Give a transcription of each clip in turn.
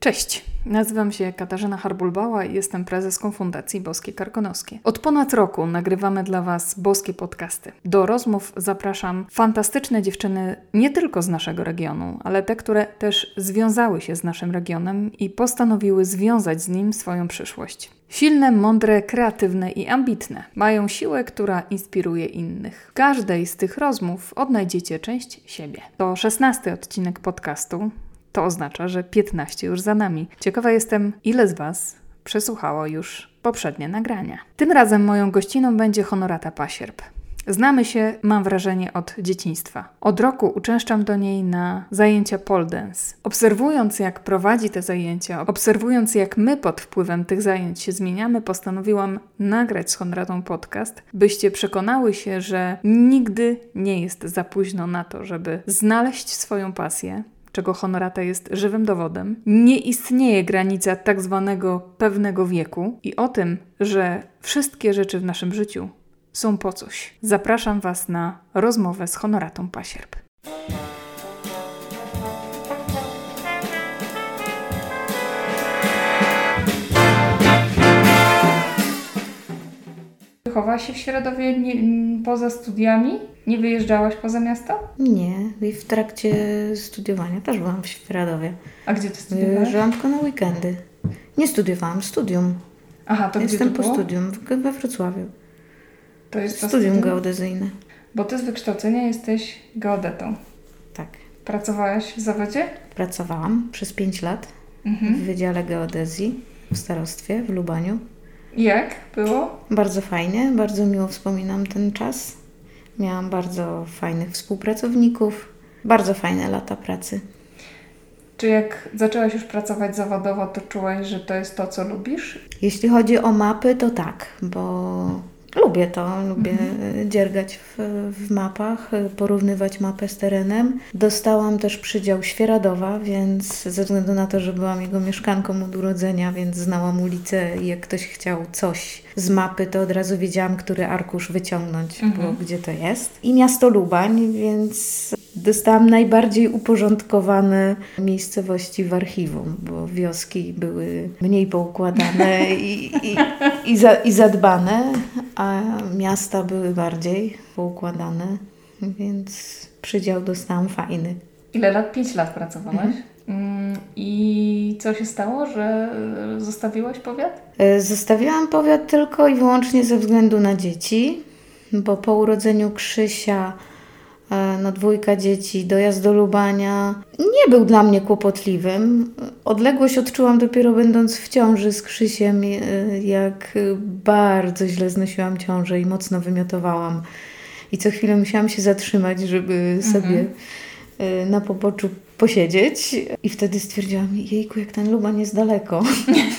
Cześć, nazywam się Katarzyna Harbulbała i jestem prezeską Fundacji Boskie Karkonoskie. Od ponad roku nagrywamy dla Was boskie podcasty. Do rozmów zapraszam fantastyczne dziewczyny nie tylko z naszego regionu, ale te, które też związały się z naszym regionem i postanowiły związać z nim swoją przyszłość. Silne, mądre, kreatywne i ambitne. Mają siłę, która inspiruje innych. W każdej z tych rozmów odnajdziecie część siebie. To szesnasty odcinek podcastu. To oznacza, że 15 już za nami. Ciekawa jestem, ile z Was przesłuchało już poprzednie nagrania. Tym razem moją gościną będzie Honorata Pasierb. Znamy się, mam wrażenie, od dzieciństwa. Od roku uczęszczam do niej na zajęcia pole dance. Obserwując, jak prowadzi te zajęcia, obserwując, jak my pod wpływem tych zajęć się zmieniamy, postanowiłam nagrać z Honoratą podcast, byście przekonały się, że nigdy nie jest za późno na to, żeby znaleźć swoją pasję, czego honorata jest żywym dowodem, nie istnieje granica tak zwanego pewnego wieku i o tym, że wszystkie rzeczy w naszym życiu są po coś. Zapraszam Was na rozmowę z honoratą Pasierb. Wychowałaś się w Środowie nie, poza studiami? Nie wyjeżdżałaś poza miasto? Nie, i w trakcie studiowania też byłam w Świeradowie. A gdzie ty studiowałaś? Wyjeżdżałam tylko na weekendy. Nie studiowałam, studium. Aha, to Jestem gdzie po to było? studium we Wrocławiu. To jest to Studium geodezyjne. Bo ty z wykształcenia jesteś geodetą. Tak. Pracowałaś w zawodzie? Pracowałam przez 5 lat Mhm. w Wydziale Geodezji w starostwie w Lubaniu. Jak było? Bardzo fajnie, bardzo miło wspominam ten czas. Miałam bardzo fajnych współpracowników. Bardzo fajne lata pracy. Czy jak zaczęłaś już pracować zawodowo, to czułaś, że to jest to, co lubisz? Jeśli chodzi o mapy, to tak, bo lubię to, lubię Mhm. dziergać w, w mapach, porównywać mapę z terenem. Dostałam też przydział Świeradowa, więc ze względu na to, że byłam jego mieszkanką od urodzenia, więc znałam ulicę i jak ktoś chciał coś z mapy, to od razu wiedziałam, który arkusz wyciągnąć, Mhm. bo gdzie to jest. I miasto Lubań, więc dostałam najbardziej uporządkowane miejscowości w archiwum, bo wioski były mniej poukładane i, i, i, za, i zadbane, a miasta były bardziej poukładane, więc przydział dostałam fajny. Ile lat? Pięć lat pracowałaś. Mm, I co się stało, że zostawiłaś powiat? E, Zostawiłam powiat tylko i wyłącznie ze względu na dzieci, bo po urodzeniu Krzysia, e, no dwójka dzieci, dojazd do Lubania nie był dla mnie kłopotliwym. Odległość odczułam dopiero będąc w ciąży z Krzysiem, e, jak bardzo źle znosiłam ciążę i mocno wymiotowałam. I co chwilę musiałam się zatrzymać, żeby sobie e, na poboczu posiedzieć. I wtedy stwierdziłam, jejku, jak ten Lubań jest daleko.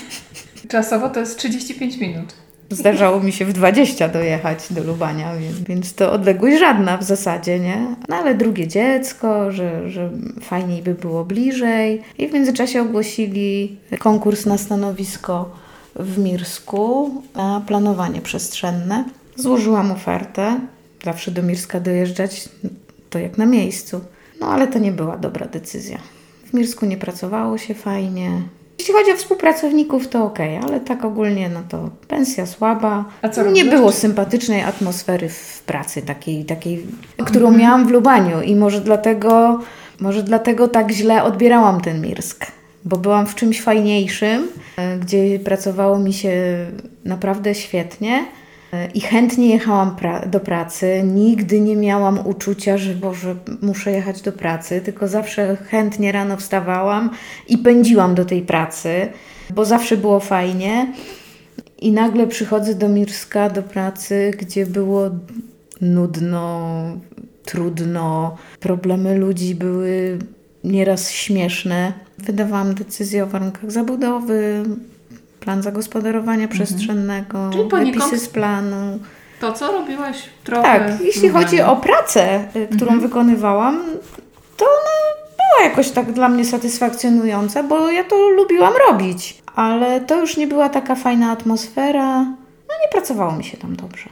Czasowo to jest 35 minut. Zdarzało mi się w 20 dojechać do Lubania, więc, więc to odległość żadna w zasadzie, nie? No ale drugie dziecko, że, że fajniej by było bliżej. I w międzyczasie ogłosili konkurs na stanowisko w Mirsku na planowanie przestrzenne. Złożyłam ofertę. Zawsze do Mirska dojeżdżać to jak na miejscu. No ale to nie była dobra decyzja. W Mirsku nie pracowało się fajnie. Jeśli chodzi o współpracowników, to ok, ale tak ogólnie, no to pensja słaba. A co nie było sympatycznej atmosfery w pracy, takiej, takiej którą miałam w Lubaniu i może dlatego, może dlatego tak źle odbierałam ten Mirsk. Bo byłam w czymś fajniejszym, e, gdzie pracowało mi się naprawdę świetnie i chętnie jechałam pra- do pracy. Nigdy nie miałam uczucia, że Boże, muszę jechać do pracy, tylko zawsze chętnie rano wstawałam i pędziłam do tej pracy, bo zawsze było fajnie. I nagle przychodzę do Mirska, do pracy, gdzie było nudno, trudno, problemy ludzi były nieraz śmieszne. Wydawałam decyzję o warunkach zabudowy, plan zagospodarowania przestrzennego, Mhm. Czyli poniekąd- wypisy z planu. To, co robiłaś trochę Tak, jeśli chodzi o pracę, y, którą Mhm. wykonywałam, to ona była jakoś tak dla mnie satysfakcjonująca, bo ja to lubiłam robić. Ale to już nie była taka fajna atmosfera. No nie pracowało mi się tam dobrze.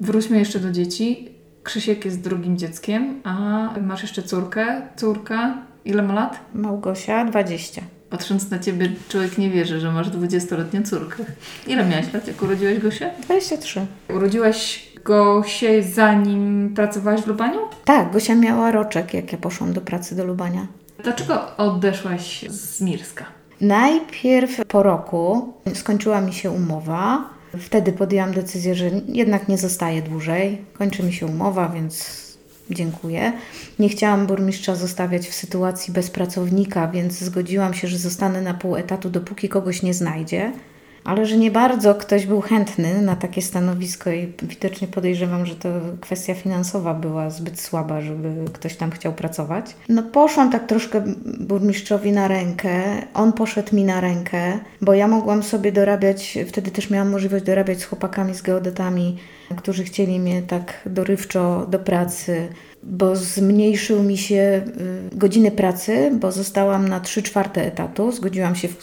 Wróćmy jeszcze do dzieci. Krzysiek jest drugim dzieckiem, a masz jeszcze córkę. Córka, ile ma lat? Małgosia, 20. Patrząc na ciebie, człowiek nie wierzy, że masz 20-letnią córkę. Ile miałaś lat, jak urodziłaś Gosię? 23. Urodziłaś Gosię zanim pracowałaś w Lubaniu? Tak, Gosia miała roczek, jak ja poszłam do pracy do Lubania. Dlaczego odeszłaś z Mirska? Najpierw po roku skończyła mi się umowa. Wtedy podjęłam decyzję, że jednak nie zostaję dłużej. Kończy mi się umowa, więc dziękuję. Nie chciałam burmistrza zostawiać w sytuacji bez pracownika, więc zgodziłam się, że zostanę na pół etatu, dopóki kogoś nie znajdzie. Ale że nie bardzo ktoś był chętny na takie stanowisko i widocznie podejrzewam, że to kwestia finansowa była zbyt słaba, żeby ktoś tam chciał pracować. No poszłam tak troszkę burmistrzowi na rękę, on poszedł mi na rękę, bo ja mogłam sobie dorabiać, wtedy też miałam możliwość dorabiać z chłopakami, z geodetami, którzy chcieli mnie tak dorywczo do pracy bo zmniejszył mi się y, godziny pracy, bo zostałam na 3 czwarte etatu, zgodziłam się w,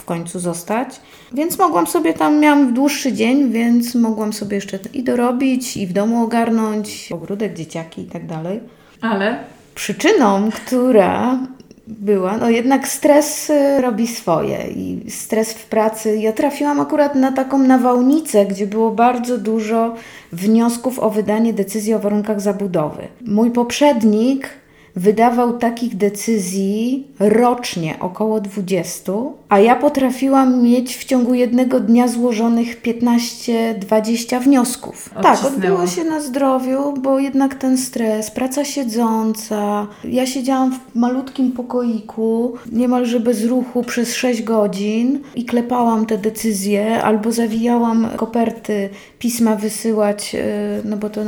w końcu zostać. Więc mogłam sobie tam, miałam dłuższy dzień, więc mogłam sobie jeszcze i dorobić, i w domu ogarnąć, ogródek, dzieciaki i tak dalej. Ale? Przyczyną, która była, no jednak stres y, robi swoje i stres w pracy. Ja trafiłam akurat na taką nawałnicę, gdzie było bardzo dużo wniosków o wydanie decyzji o warunkach zabudowy. Mój poprzednik wydawał takich decyzji rocznie około 20, a ja potrafiłam mieć w ciągu jednego dnia złożonych 15-20 wniosków. Tak, odbyło się na zdrowiu, bo jednak ten stres, praca siedząca. Ja siedziałam w malutkim pokoiku, niemalże bez ruchu przez 6 godzin i klepałam te decyzje albo zawijałam koperty, pisma wysyłać, e, no bo to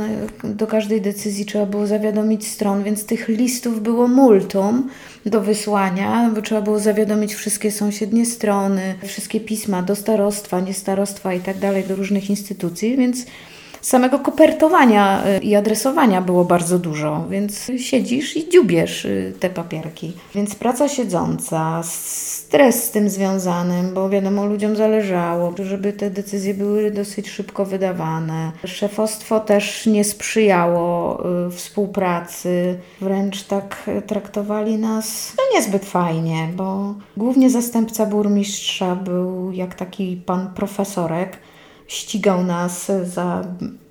do każdej decyzji trzeba było zawiadomić stron, więc tych listów było multum do wysłania, bo trzeba było zawiadomić wszystkie sąsiednie strony, wszystkie pisma do starostwa, nie starostwa i tak dalej, do różnych instytucji, więc samego kopertowania y, i adresowania było bardzo dużo, więc siedzisz i dziubiesz y, te papierki. Więc praca siedząca, stres z tym związanym, bo wiadomo, ludziom zależało, żeby te decyzje były dosyć szybko wydawane. Szefostwo też nie sprzyjało y, współpracy, wręcz tak traktowali nas no niezbyt fajnie, bo głównie zastępca burmistrza był jak taki pan profesorek, ścigał nas za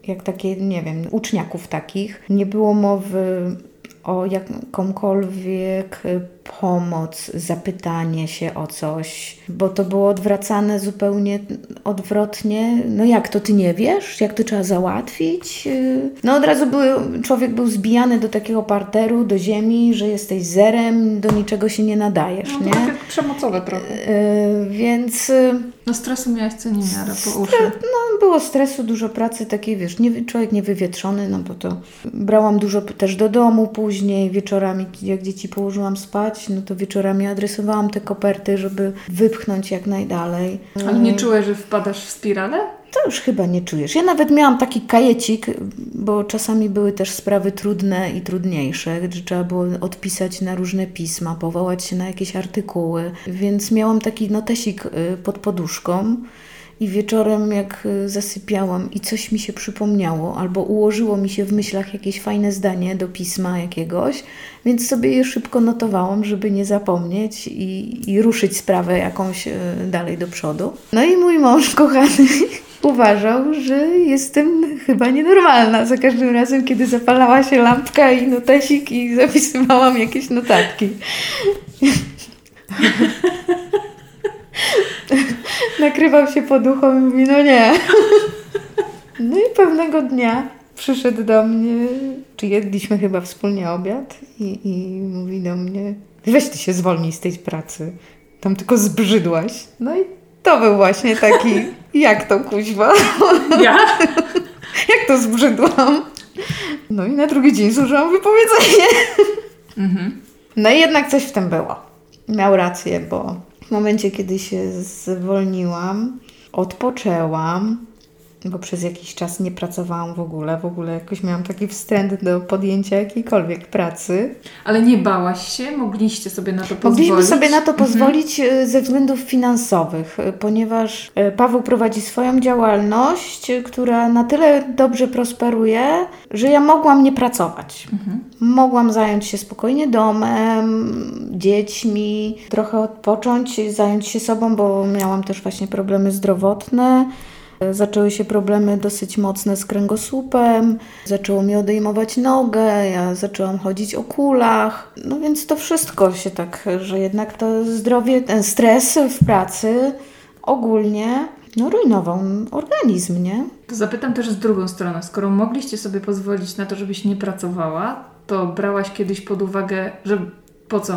jak takie, nie wiem, uczniaków takich. Nie było mowy o jakąkolwiek pomoc, zapytanie się o coś, bo to było odwracane zupełnie odwrotnie. No jak to ty nie wiesz? Jak to trzeba załatwić? No od razu był, człowiek był zbijany do takiego parteru, do ziemi, że jesteś zerem, do niczego się nie nadajesz, no, nie? Tak przemocowe trochę. Yy, więc... Y, no stresu miałeś co niemiara po uszy. No było stresu, dużo pracy takiej, wiesz, nie, człowiek niewywietrzony, no bo to brałam dużo też do domu później, wieczorami, jak dzieci położyłam spać, no to wieczorami adresowałam te koperty, żeby wypchnąć jak najdalej. Ale nie czułeś, że wpadasz w spiralę? To już chyba nie czujesz. Ja nawet miałam taki kajecik, bo czasami były też sprawy trudne i trudniejsze, że trzeba było odpisać na różne pisma, powołać się na jakieś artykuły, więc miałam taki notesik y, pod poduszką i wieczorem, jak y, zasypiałam i coś mi się przypomniało, albo ułożyło mi się w myślach jakieś fajne zdanie do pisma jakiegoś, więc sobie je szybko notowałam, żeby nie zapomnieć i, i ruszyć sprawę jakąś y, dalej do przodu. No i mój mąż kochany uważał, że jestem chyba nienormalna za każdym razem, kiedy zapalała się lampka i notesik i zapisywałam jakieś notatki. Nakrywał się poduchą i mówi, no nie. No i pewnego dnia przyszedł do mnie, czy jedliśmy chyba wspólnie obiad i, i mówi do mnie, weź ty się zwolnij z tej pracy, tam tylko zbrzydłaś. No i to był właśnie taki, jak to kuźwa? Ja? jak to zbrzydłam? No i na drugi dzień zużyłam wypowiedzenie. Mhm. No i jednak coś w tym było. Miał rację, bo w momencie, kiedy się zwolniłam, odpoczęłam, bo przez jakiś czas nie pracowałam w ogóle. W ogóle jakoś miałam taki wstręt do podjęcia jakiejkolwiek pracy. Ale nie bałaś się? Mogliście sobie na to pozwolić? Mogliśmy sobie na to pozwolić mhm. ze względów finansowych, e, ponieważ e, Paweł prowadzi swoją działalność, która na tyle dobrze prosperuje, że ja mogłam nie pracować. Mhm. Mogłam zająć się spokojnie domem, dziećmi, trochę odpocząć, zająć się sobą, bo miałam też właśnie problemy zdrowotne. Zaczęły się problemy dosyć mocne z kręgosłupem, zaczęło mi odejmować nogę, ja zaczęłam chodzić o kulach. No więc to wszystko się tak, że jednak to zdrowie, ten stres w pracy ogólnie no, rujnował organizm, nie? To zapytam też z drugą strony. Skoro mogliście sobie pozwolić na to, żebyś nie pracowała, to brałaś kiedyś pod uwagę, że po co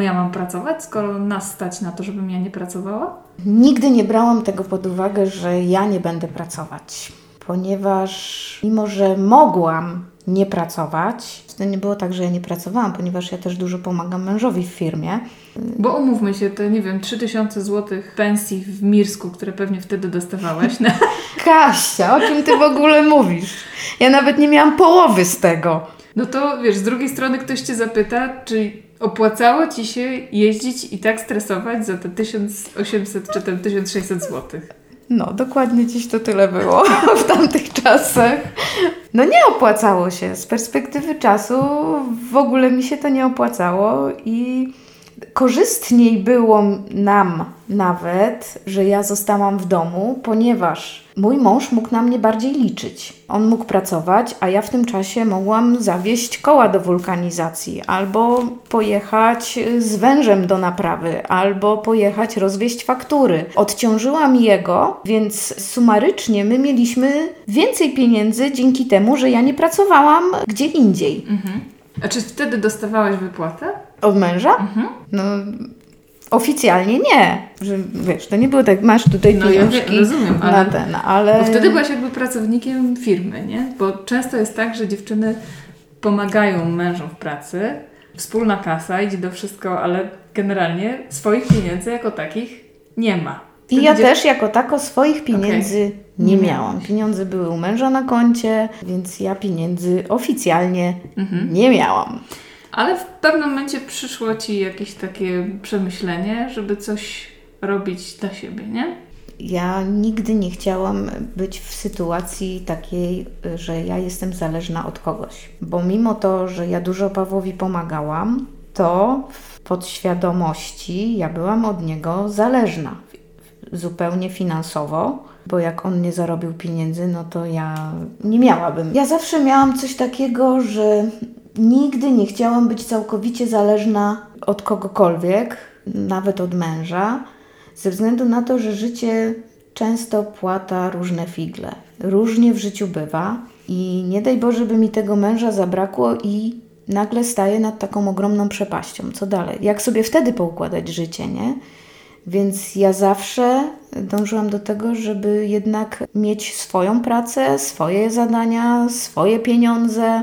ja mam pracować, skoro nas stać na to, żebym ja nie pracowała? Nigdy nie brałam tego pod uwagę, że ja nie będę pracować, ponieważ mimo, że mogłam nie pracować, to nie było tak, że ja nie pracowałam, ponieważ ja też dużo pomagam mężowi w firmie. Bo umówmy się, te nie wiem, 3000 zł pensji w Mirsku, które pewnie wtedy dostawałaś. Na... Kasia, o czym ty w ogóle mówisz? Ja nawet nie miałam połowy z tego. No to wiesz, z drugiej strony ktoś cię zapyta, czy opłacało ci się jeździć i tak stresować za te 1800 czy tam 1600 zł? No, dokładnie dziś to tyle było w tamtych czasach. No nie opłacało się. Z perspektywy czasu w ogóle mi się to nie opłacało i korzystniej było nam nawet, że ja zostałam w domu, ponieważ mój mąż mógł na mnie bardziej liczyć. On mógł pracować, a ja w tym czasie mogłam zawieść koła do wulkanizacji, albo pojechać z wężem do naprawy, albo pojechać rozwieść faktury. Odciążyłam jego, więc sumarycznie my mieliśmy więcej pieniędzy dzięki temu, że ja nie pracowałam gdzie indziej. Mhm. A czy wtedy dostawałaś wypłatę? Od męża? Mhm. No, oficjalnie nie. Że, wiesz, to nie było tak, masz tutaj no, pieniążki ja rozumiem, ale, na ten, ale... Bo wtedy byłaś jakby pracownikiem firmy, nie? Bo często jest tak, że dziewczyny pomagają mężom w pracy, wspólna kasa, idzie do wszystko, ale generalnie swoich pieniędzy jako takich nie ma. I ja też jako tako swoich pieniędzy okay. nie, nie miałam. Pieniądze były u męża na koncie, więc ja pieniędzy oficjalnie mhm. nie miałam. Ale w pewnym momencie przyszło Ci jakieś takie przemyślenie, żeby coś robić dla siebie, nie? Ja nigdy nie chciałam być w sytuacji takiej, że ja jestem zależna od kogoś. Bo mimo to, że ja dużo Pawłowi pomagałam, to w podświadomości ja byłam od niego zależna zupełnie finansowo, bo jak on nie zarobił pieniędzy, no to ja nie miałabym. Ja zawsze miałam coś takiego, że nigdy nie chciałam być całkowicie zależna od kogokolwiek, nawet od męża, ze względu na to, że życie często płata różne figle. Różnie w życiu bywa i nie daj Boże, by mi tego męża zabrakło i nagle staję nad taką ogromną przepaścią. Co dalej? Jak sobie wtedy poukładać życie, nie? Więc ja zawsze dążyłam do tego, żeby jednak mieć swoją pracę, swoje zadania, swoje pieniądze.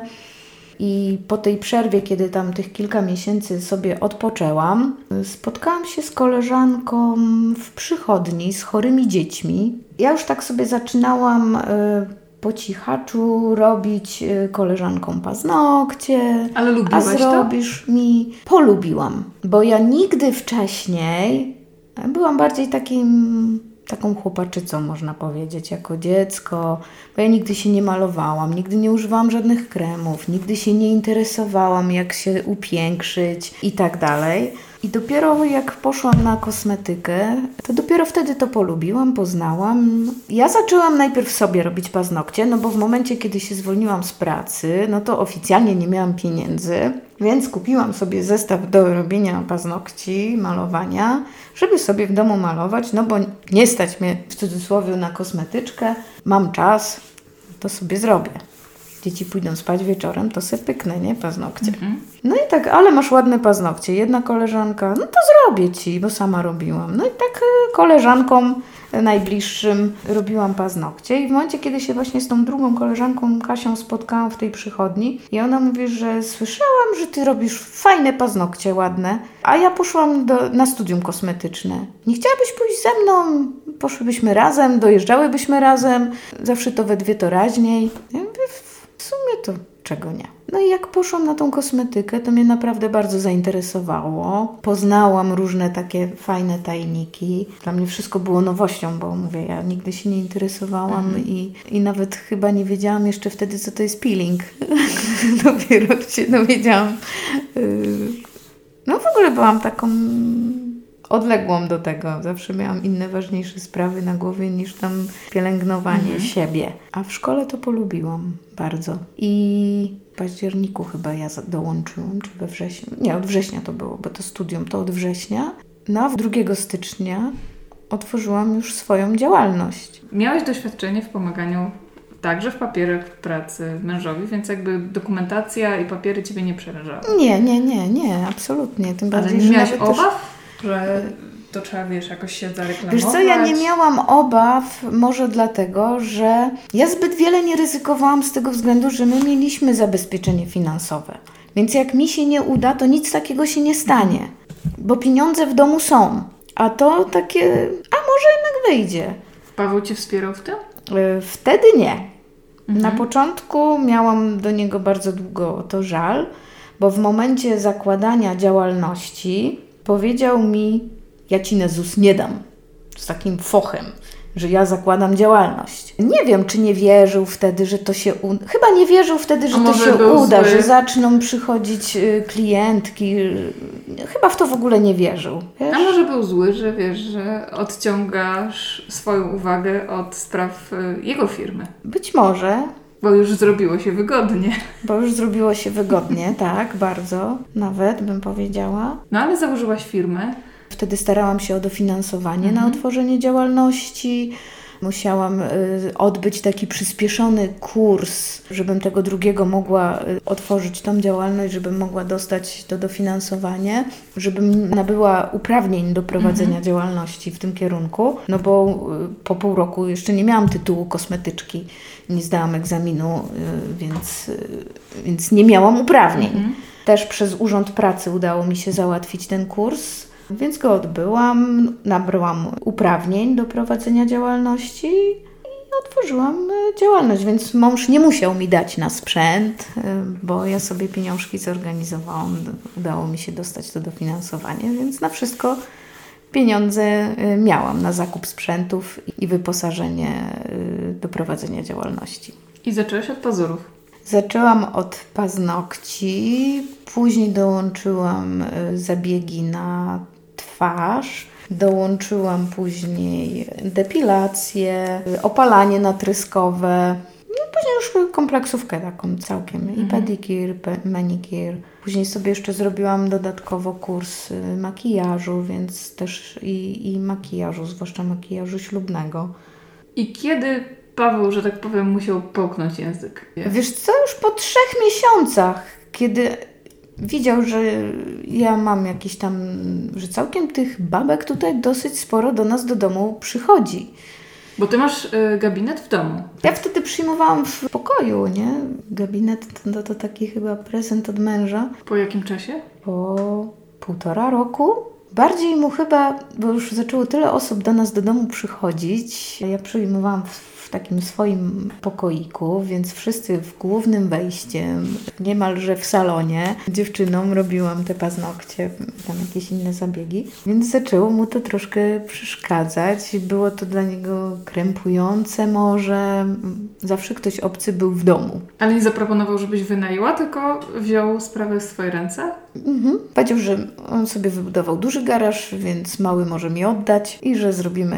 I po tej przerwie, kiedy tam tych kilka miesięcy sobie odpoczęłam, spotkałam się z koleżanką w przychodni z chorymi dziećmi. Ja już tak sobie zaczynałam y, po cichaczu robić y, koleżankom paznokcie. Ale lubiłaś a zrobisz to? mi. Polubiłam, bo ja nigdy wcześniej Byłam bardziej takim, taką chłopaczycą, można powiedzieć, jako dziecko, bo ja nigdy się nie malowałam, nigdy nie używałam żadnych kremów, nigdy się nie interesowałam, jak się upiększyć i tak dalej. I dopiero jak poszłam na kosmetykę, to dopiero wtedy to polubiłam, poznałam. Ja zaczęłam najpierw sobie robić paznokcie, no bo w momencie, kiedy się zwolniłam z pracy, no to oficjalnie nie miałam pieniędzy, więc kupiłam sobie zestaw do robienia paznokci, malowania, żeby sobie w domu malować, no bo nie stać mnie w cudzysłowie na kosmetyczkę, mam czas, to sobie zrobię. Dzieci pójdą spać wieczorem, to se pyknę, nie? Paznokcie. No i tak, ale masz ładne paznokcie. Jedna koleżanka, no to zrobię ci, bo sama robiłam. No i tak y, koleżankom najbliższym robiłam paznokcie i w momencie, kiedy się właśnie z tą drugą koleżanką Kasią spotkałam w tej przychodni i ona mówi, że słyszałam, że ty robisz fajne paznokcie, ładne, a ja poszłam do, na studium kosmetyczne. Nie chciałabyś pójść ze mną? Poszłybyśmy razem, dojeżdżałybyśmy razem, zawsze to we dwie to raźniej. Ja mówię, sumie to czego nie. No i jak poszłam na tą kosmetykę, to mnie naprawdę bardzo zainteresowało. Poznałam różne takie fajne tajniki. Dla mnie wszystko było nowością, bo mówię, ja nigdy się nie interesowałam i, i nawet chyba nie wiedziałam jeszcze wtedy, co to jest peeling. Dopiero się dowiedziałam. Yy, No w ogóle byłam taką odległą do tego. Zawsze miałam inne ważniejsze sprawy na głowie niż tam pielęgnowanie siebie. A w szkole to polubiłam bardzo. I w październiku chyba ja dołączyłam, czy we wrześniu. Nie, od września to było, bo to studium to od września. No a w 2 stycznia otworzyłam już swoją działalność. Miałeś doświadczenie w pomaganiu także w papierach pracy mężowi, więc jakby dokumentacja i papiery Ciebie nie przerażały. Nie, nie, nie, nie, absolutnie. Tym Ale bardziej, nie że miałaś nawet też- obaw, że to trzeba, wiesz, jakoś się zareklamować? Wiesz co, ja nie miałam obaw, może dlatego, że ja zbyt wiele nie ryzykowałam z tego względu, że my mieliśmy zabezpieczenie finansowe. Więc jak mi się nie uda, to nic takiego się nie stanie, bo pieniądze w domu są. A to takie, a może jednak wyjdzie. Paweł Cię wspierał w tym? Y, Wtedy nie. Na początku miałam do niego bardzo długo to żal, bo w momencie zakładania działalności powiedział mi: Ja ci na ZUS nie dam. Z takim fochem, że ja zakładam działalność. Nie wiem, czy nie wierzył wtedy, że to się uda. Chyba nie wierzył wtedy, że to się uda, zły? że zaczną przychodzić y, klientki. Chyba w to w ogóle nie wierzył. Wiesz? A może był zły, że wiesz, że odciągasz swoją uwagę od spraw y, jego firmy, Być może, bo już zrobiło się wygodnie. Bo już zrobiło się wygodnie, tak, bardzo, nawet bym powiedziała. No ale założyłaś firmę. Wtedy starałam się o dofinansowanie na otworzenie działalności. Musiałam y, odbyć taki przyspieszony kurs, żebym tego drugiego mogła y, otworzyć tą działalność, żebym mogła dostać to dofinansowanie, żebym nabyła uprawnień do prowadzenia działalności w tym kierunku, no bo y, po pół roku jeszcze nie miałam tytułu kosmetyczki, nie zdałam egzaminu, y, więc, y, więc nie miałam uprawnień. Też przez Urząd Pracy udało mi się załatwić ten kurs. Więc go odbyłam, nabrałam uprawnień do prowadzenia działalności i otworzyłam e, działalność, więc mąż nie musiał mi dać na sprzęt, bo ja sobie pieniążki zorganizowałam, udało mi się dostać to dofinansowanie, więc na wszystko pieniądze e, miałam na zakup sprzętów i wyposażenie e, do prowadzenia działalności. I zaczęłaś od pazurów. Zaczęłam od paznokci, później dołączyłam y, zabiegi na twarz, dołączyłam później depilację, y, opalanie natryskowe. No, później już kompleksówkę taką całkiem. I pedicure, pe- manicure. Później sobie jeszcze zrobiłam dodatkowo kurs y, makijażu, więc też i, i makijażu, zwłaszcza makijażu ślubnego. I kiedy Paweł, że tak powiem, musiał połknąć język? Wiesz co, już po trzech miesiącach, kiedy widział, że ja mam jakieś tam, że całkiem tych babek tutaj dosyć sporo do nas do domu przychodzi. Bo ty masz y, gabinet w domu. Ja wtedy przyjmowałam w pokoju, nie? Gabinet to, to taki chyba prezent od męża. Po jakim czasie? Po półtora roku. Bardziej mu chyba, bo już zaczęło tyle osób do nas do domu przychodzić. Ja przyjmowałam w, w takim swoim pokoiku, więc wszyscy w głównym wejściem, niemalże w salonie. Dziewczynom robiłam te paznokcie, tam jakieś inne zabiegi. Więc zaczęło mu to troszkę przeszkadzać. Było to dla niego krępujące może. Zawsze ktoś obcy był w domu. Ale nie zaproponował, żebyś wynajęła, tylko wziął sprawę w swoje ręce? Mhm. Powiedział, że on sobie wybudował duży garaż, więc mały może mi oddać i że zrobimy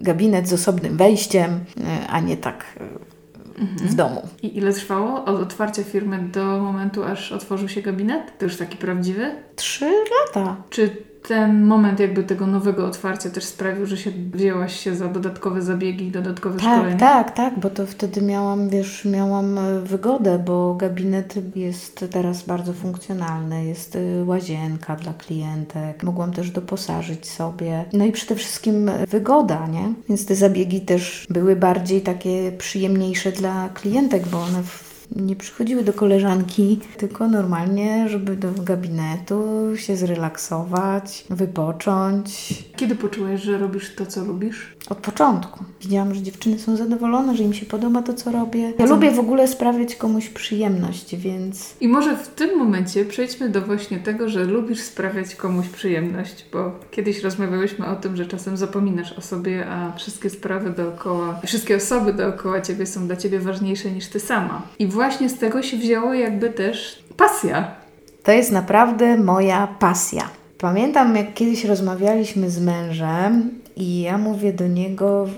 gabinet z osobnym wejściem, e, a nie tak e, w domu. I ile trwało od otwarcia firmy do momentu, aż otworzył się gabinet? To już taki prawdziwy? Trzy lata. Czy ten moment jakby tego nowego otwarcia też sprawił, że się wzięłaś się za dodatkowe zabiegi, dodatkowe tak, szkolenia? Tak, tak, bo to wtedy miałam, wiesz, miałam e, wygodę, bo gabinet jest teraz bardzo funkcjonalny, jest e, łazienka dla klientek, mogłam też doposażyć sobie, no i przede wszystkim wygoda, nie? Więc te zabiegi też były bardziej takie przyjemniejsze dla klientek, bo one w nie przychodziły do koleżanki, tylko normalnie, żeby do gabinetu się zrelaksować, wypocząć. Kiedy poczułeś, że robisz to, co lubisz? Od początku. Widziałam, że dziewczyny są zadowolone, że im się podoba to, co robię. Ja lubię w ogóle sprawiać komuś przyjemność, więc. I może w tym momencie przejdźmy do właśnie tego, że lubisz sprawiać komuś przyjemność, bo kiedyś rozmawiałyśmy o tym, że czasem zapominasz o sobie, a wszystkie sprawy dookoła, wszystkie osoby dookoła ciebie są dla ciebie ważniejsze niż ty sama. I właśnie z tego się wzięło jakby też pasja. To jest naprawdę moja pasja. Pamiętam, jak kiedyś rozmawialiśmy z mężem i ja mówię do niego,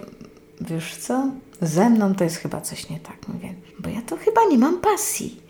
wiesz co, ze mną to jest chyba coś nie tak. Mówię, bo ja to chyba nie mam pasji.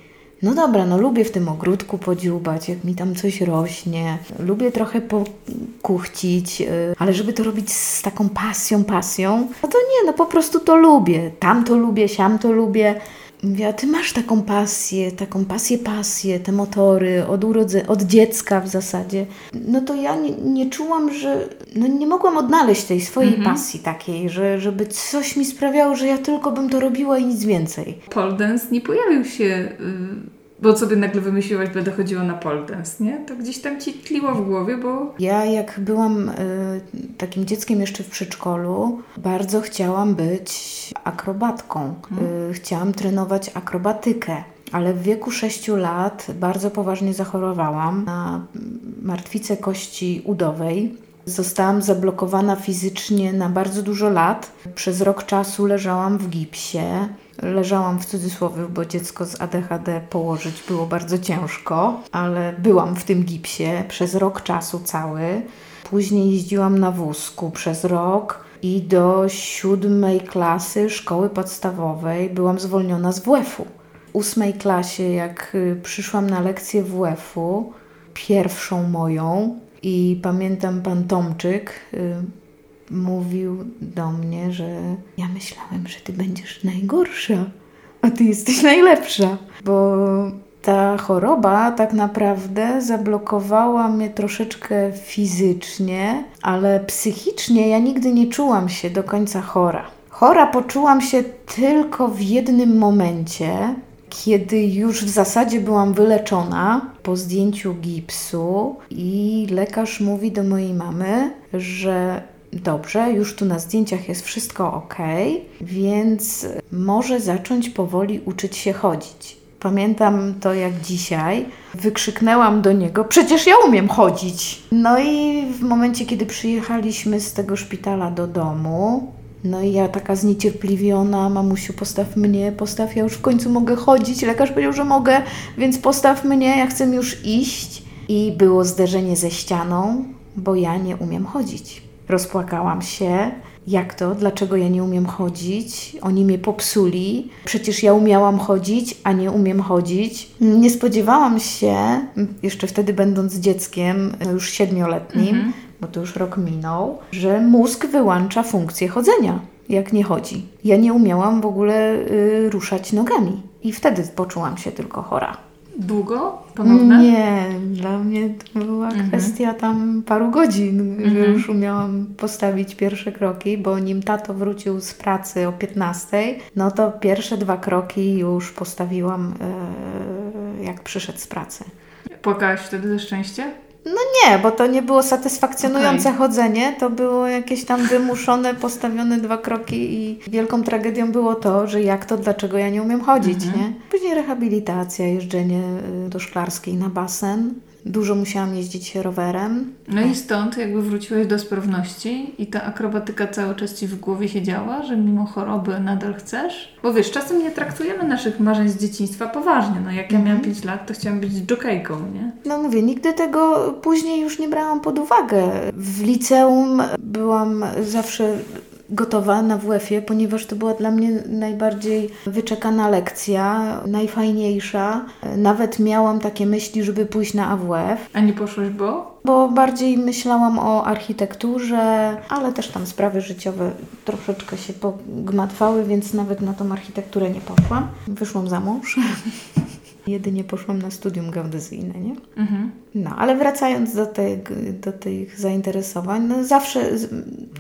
No dobra, no lubię w tym ogródku podziubać, jak mi tam coś rośnie. Lubię trochę pokuchcić, y, ale żeby to robić z taką pasją, pasją, no to nie, no po prostu to lubię. Tam to lubię, siam to lubię. Mówię, a ty masz taką pasję, taką pasję, pasję, te motory od, urodze, od dziecka w zasadzie. No to ja nie, nie czułam, że no nie mogłam odnaleźć tej swojej mhm. pasji takiej, że, żeby coś mi sprawiało, że ja tylko bym to robiła i nic więcej. Pole dance nie pojawił się... Y bo sobie nagle wymyśliłaś, będę chodziła na pole dance, nie? To gdzieś tam ci tliło w głowie, bo... Ja jak byłam y, takim dzieckiem jeszcze w przedszkolu, bardzo chciałam być akrobatką. Hmm. Y, chciałam trenować akrobatykę. Ale w wieku 6 lat bardzo poważnie zachorowałam na martwicę kości udowej. Zostałam zablokowana fizycznie na bardzo dużo lat. Przez rok czasu leżałam w gipsie. Leżałam w cudzysłowie, bo dziecko z ADHD położyć było bardzo ciężko, ale byłam w tym gipsie przez rok czasu cały. Później jeździłam na wózku przez rok i do siódmej klasy szkoły podstawowej byłam zwolniona z WF-u. W ósmej klasie, jak y, przyszłam na lekcję WF-u, pierwszą moją, i pamiętam pan Tomczyk, y, mówił do mnie, że ja myślałem, że ty będziesz najgorsza, a ty jesteś najlepsza, bo ta choroba tak naprawdę zablokowała mnie troszeczkę fizycznie, ale psychicznie ja nigdy nie czułam się do końca chora. Chora poczułam się tylko w jednym momencie, kiedy już w zasadzie byłam wyleczona po zdjęciu gipsu i lekarz mówi do mojej mamy, że dobrze, już tu na zdjęciach jest wszystko ok, więc może zacząć powoli uczyć się chodzić. Pamiętam to jak dzisiaj. Wykrzyknęłam do niego: Przecież ja umiem chodzić. No i w momencie, kiedy przyjechaliśmy z tego szpitala do domu, no i ja taka zniecierpliwiona, mamusiu, postaw mnie, postaw, ja już w końcu mogę chodzić. Lekarz powiedział, że mogę, więc postaw mnie, ja chcę już iść. I było zderzenie ze ścianą, bo ja nie umiem chodzić. Rozpłakałam się. Jak to? Dlaczego ja nie umiem chodzić? Oni mnie popsuli. Przecież ja umiałam chodzić, a nie umiem chodzić. Nie spodziewałam się, jeszcze wtedy będąc dzieckiem, już siedmioletnim, mhm. bo to już rok minął, że mózg wyłącza funkcję chodzenia, jak nie chodzi. Ja nie umiałam w ogóle y, ruszać nogami. I wtedy poczułam się tylko chora. Długo? Ponowne? Nie, dla mnie to była mhm. kwestia tam paru godzin, mhm. że już umiałam postawić pierwsze kroki, bo nim tato wrócił z pracy o 15, no to pierwsze dwa kroki już postawiłam, yy, jak przyszedł z pracy. Płakałaś wtedy ze szczęścia? No nie, bo to nie było satysfakcjonujące okay. chodzenie, to było jakieś tam wymuszone, postawione dwa kroki i wielką tragedią było to, że jak to, dlaczego ja nie umiem chodzić, mm -hmm. nie? Później rehabilitacja, jeżdżenie y, do szklarskiej na basen, Dużo musiałam jeździć rowerem. No i stąd jakby wróciłeś do sprawności i ta akrobatyka cały czas Ci w głowie siedziała, że mimo choroby nadal chcesz? Bo wiesz, czasem nie traktujemy naszych marzeń z dzieciństwa poważnie. No jak ja miałam 5 mhm. lat, to chciałam być jokejką, nie? No mówię, nigdy tego później już nie brałam pod uwagę. W liceum byłam zawsze gotowa na WF-ie, ponieważ to była dla mnie najbardziej wyczekana lekcja, najfajniejsza. Nawet miałam takie myśli, żeby pójść na AWF. A nie poszłaś, bo? Bo bardziej myślałam o architekturze, ale też tam sprawy życiowe troszeczkę się pogmatwały, więc nawet na tą architekturę nie poszłam. Wyszłam za mąż. Jedynie poszłam na studium geodezyjne, nie? Mhm. No, ale wracając do, tych, do tych zainteresowań, no zawsze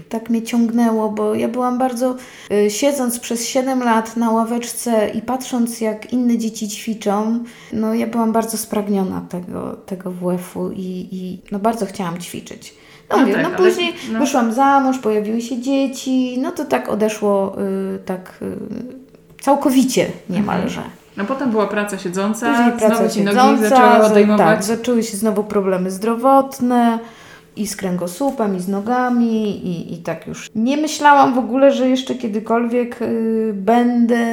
tak mnie ciągnęło, bo ja byłam bardzo, y, siedząc przez 7 lat na ławeczce i patrząc jak inne dzieci ćwiczą, no ja byłam bardzo spragniona tego, tego WF-u i, i no bardzo chciałam ćwiczyć. No, no, mówię, tak, no później ale, no. wyszłam za mąż, pojawiły się dzieci, no to tak odeszło y, tak y, całkowicie niemalże. Mhm. No potem była praca siedząca, Później praca znowu ci siedząca, nogi zaczęły odejmować. Tak, zaczęły się znowu problemy zdrowotne i z kręgosłupem, i z nogami, i, i tak już. Nie myślałam w ogóle, że jeszcze kiedykolwiek y, będę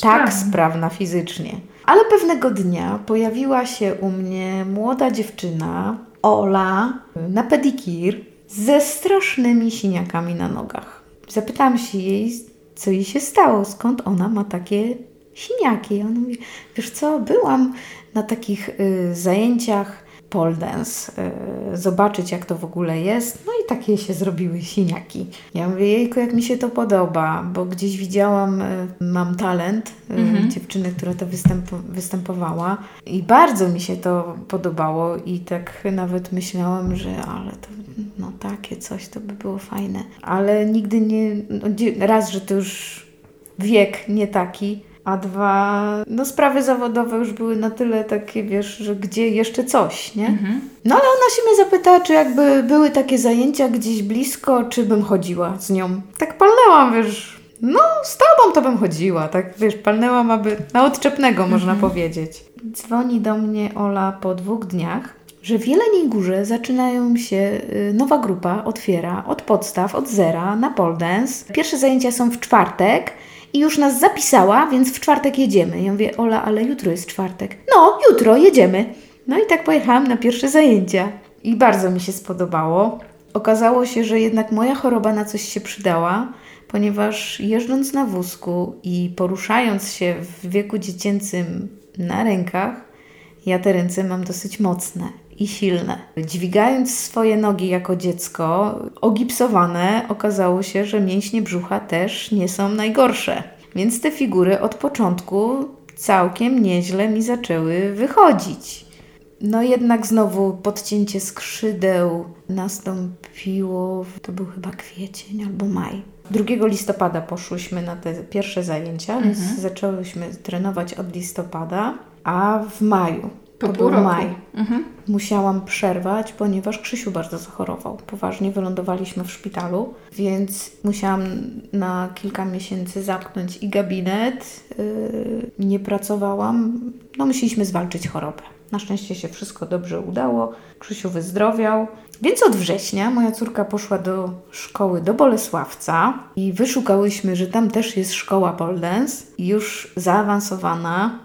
tak sprawna fizycznie. Ale pewnego dnia pojawiła się u mnie młoda dziewczyna, Ola, na pedikir ze strasznymi siniakami na nogach. Zapytałam się jej, co jej się stało, skąd ona ma takie siniaki. On mówi, wiesz co, byłam na takich y, zajęciach pole dance, y, zobaczyć jak to w ogóle jest. No i takie się zrobiły siniaki. Ja mówię, jejku, jak mi się to podoba, bo gdzieś widziałam, y, mam talent, y, mhm. dziewczyny, która to występ występowała i bardzo mi się to podobało i tak nawet myślałam, że ale to no takie coś to by było fajne. Ale nigdy nie, no, raz, że to już wiek nie taki, a dwa, no sprawy zawodowe już były na tyle takie, wiesz, że gdzie jeszcze coś, nie? Mhm. No ale ona się mnie zapytała, czy jakby były takie zajęcia gdzieś blisko, czy bym chodziła z nią. Tak palnęłam, wiesz, no z tobą to bym chodziła, tak wiesz, palnęłam, aby na odczepnego mhm. można powiedzieć. Dzwoni do mnie Ola po dwóch dniach, że w Jeleniej Górze zaczynają się, y, nowa grupa otwiera od podstaw, od zera na pole dance. Pierwsze zajęcia są w czwartek, i już nas zapisała, więc w czwartek jedziemy. Ja mówię, Ola, ale jutro jest czwartek. No, jutro jedziemy. No i tak pojechałam na pierwsze zajęcia. I bardzo mi się spodobało. Okazało się, że jednak moja choroba na coś się przydała, ponieważ jeżdżąc na wózku i poruszając się w wieku dziecięcym na rękach, ja te ręce mam dosyć mocne i silne. Dźwigając swoje nogi jako dziecko, ogipsowane, okazało się, że mięśnie brzucha też nie są najgorsze. Więc te figury od początku całkiem nieźle mi zaczęły wychodzić. No jednak znowu podcięcie skrzydeł nastąpiło, to był chyba kwiecień albo maj. 2 listopada poszłyśmy na te pierwsze zajęcia, mhm. więc zaczęłyśmy trenować od listopada, a w maju to był maj. Mhm. Musiałam przerwać, ponieważ Krzysiu bardzo zachorował. Poważnie wylądowaliśmy w szpitalu, więc musiałam na kilka miesięcy zamknąć i gabinet. Yy, nie pracowałam. No, musieliśmy zwalczyć chorobę. Na szczęście się wszystko dobrze udało. Krzysiu wyzdrowiał. Więc od września moja córka poszła do szkoły do Bolesławca i wyszukałyśmy, że tam też jest szkoła pole dance, już zaawansowana,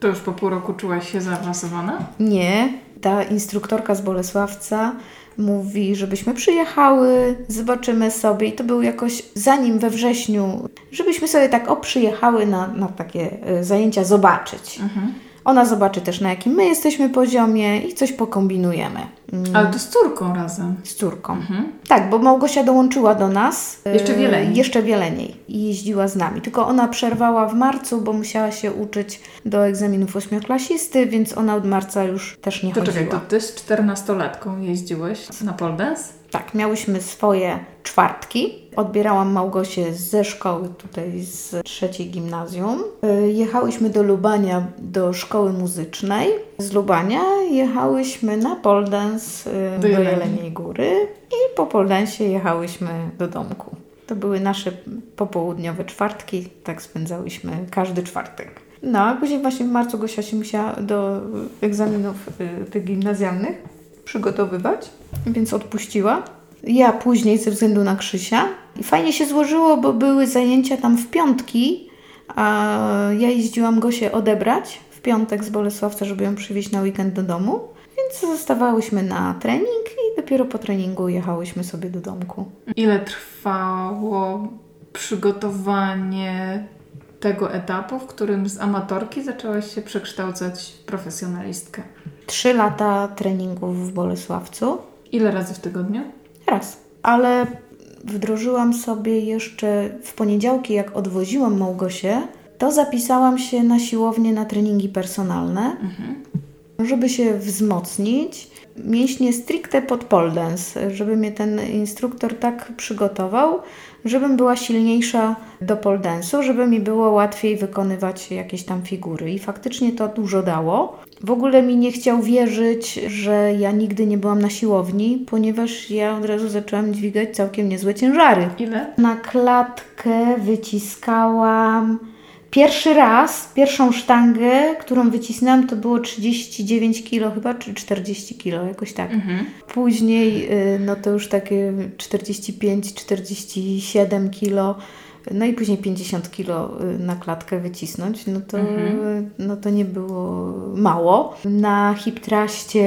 to już po pół roku czułaś się zaawansowana? Nie. Ta instruktorka z Bolesławca mówi, żebyśmy przyjechały, zobaczymy sobie. I to był jakoś zanim we wrześniu, żebyśmy sobie tak o przyjechały na, na takie e, zajęcia zobaczyć. Mhm. Ona zobaczy też, na jakim my jesteśmy poziomie i coś pokombinujemy. Mm. Ale to z córką razem. Z córką. Mhm. Tak, bo Małgosia dołączyła do nas. Jeszcze wieleniej. E, jeszcze wieleniej. I jeździła z nami. Tylko ona przerwała w marcu, bo musiała się uczyć do egzaminów ośmioklasisty, więc ona od marca już też nie to chodziła. Czekaj, to Ty z czternastolatką jeździłeś na pole Tak, miałyśmy swoje czwartki. Odbierałam Małgosię ze szkoły tutaj z trzeciej gimnazjum. E, jechałyśmy do Lubania do szkoły muzycznej. Z Lubania jechałyśmy na pole dance y, do, do Jeleniej Góry i po poldensie jechałyśmy do domku. To były nasze popołudniowe czwartki, tak spędzałyśmy każdy czwartek. No, a później właśnie w marcu Gosia się musiała do egzaminów y, tych gimnazjalnych przygotowywać, więc odpuściła. Ja później ze względu na Krzysia. I fajnie się złożyło, bo były zajęcia tam w piątki, a ja jeździłam Gosię odebrać w piątek z Bolesławca, żeby ją przywieźć na weekend do domu. Więc zostawałyśmy na trening i dopiero po treningu jechałyśmy sobie do domku. Ile trwało przygotowanie tego etapu, w którym z amatorki zaczęłaś się przekształcać w profesjonalistkę? Trzy lata treningów w Bolesławcu. Ile razy w tygodniu? Raz. Ale wdrożyłam sobie jeszcze w poniedziałki, jak odwoziłam Małgosię, to zapisałam się na siłownię na treningi personalne, mhm. żeby się wzmocnić. Mięśnie stricte pod pole dance, żeby mnie ten instruktor tak przygotował, żebym była silniejsza do pole dance'u, żeby mi było łatwiej wykonywać jakieś tam figury. I faktycznie to dużo dało. W ogóle mi nie chciał wierzyć, że ja nigdy nie byłam na siłowni, ponieważ ja od razu zaczęłam dźwigać całkiem niezłe ciężary. Ile? Na klatkę wyciskałam Pierwszy raz, pierwszą sztangę, którą wycisnęłam, to było 39 kilo chyba, czy 40 kilo, jakoś tak. Mhm. Później, y, no to już takie 45-47 kilo no i później 50 kilo y, na klatkę wycisnąć, no to, mhm. no to nie było mało. Na hiptraście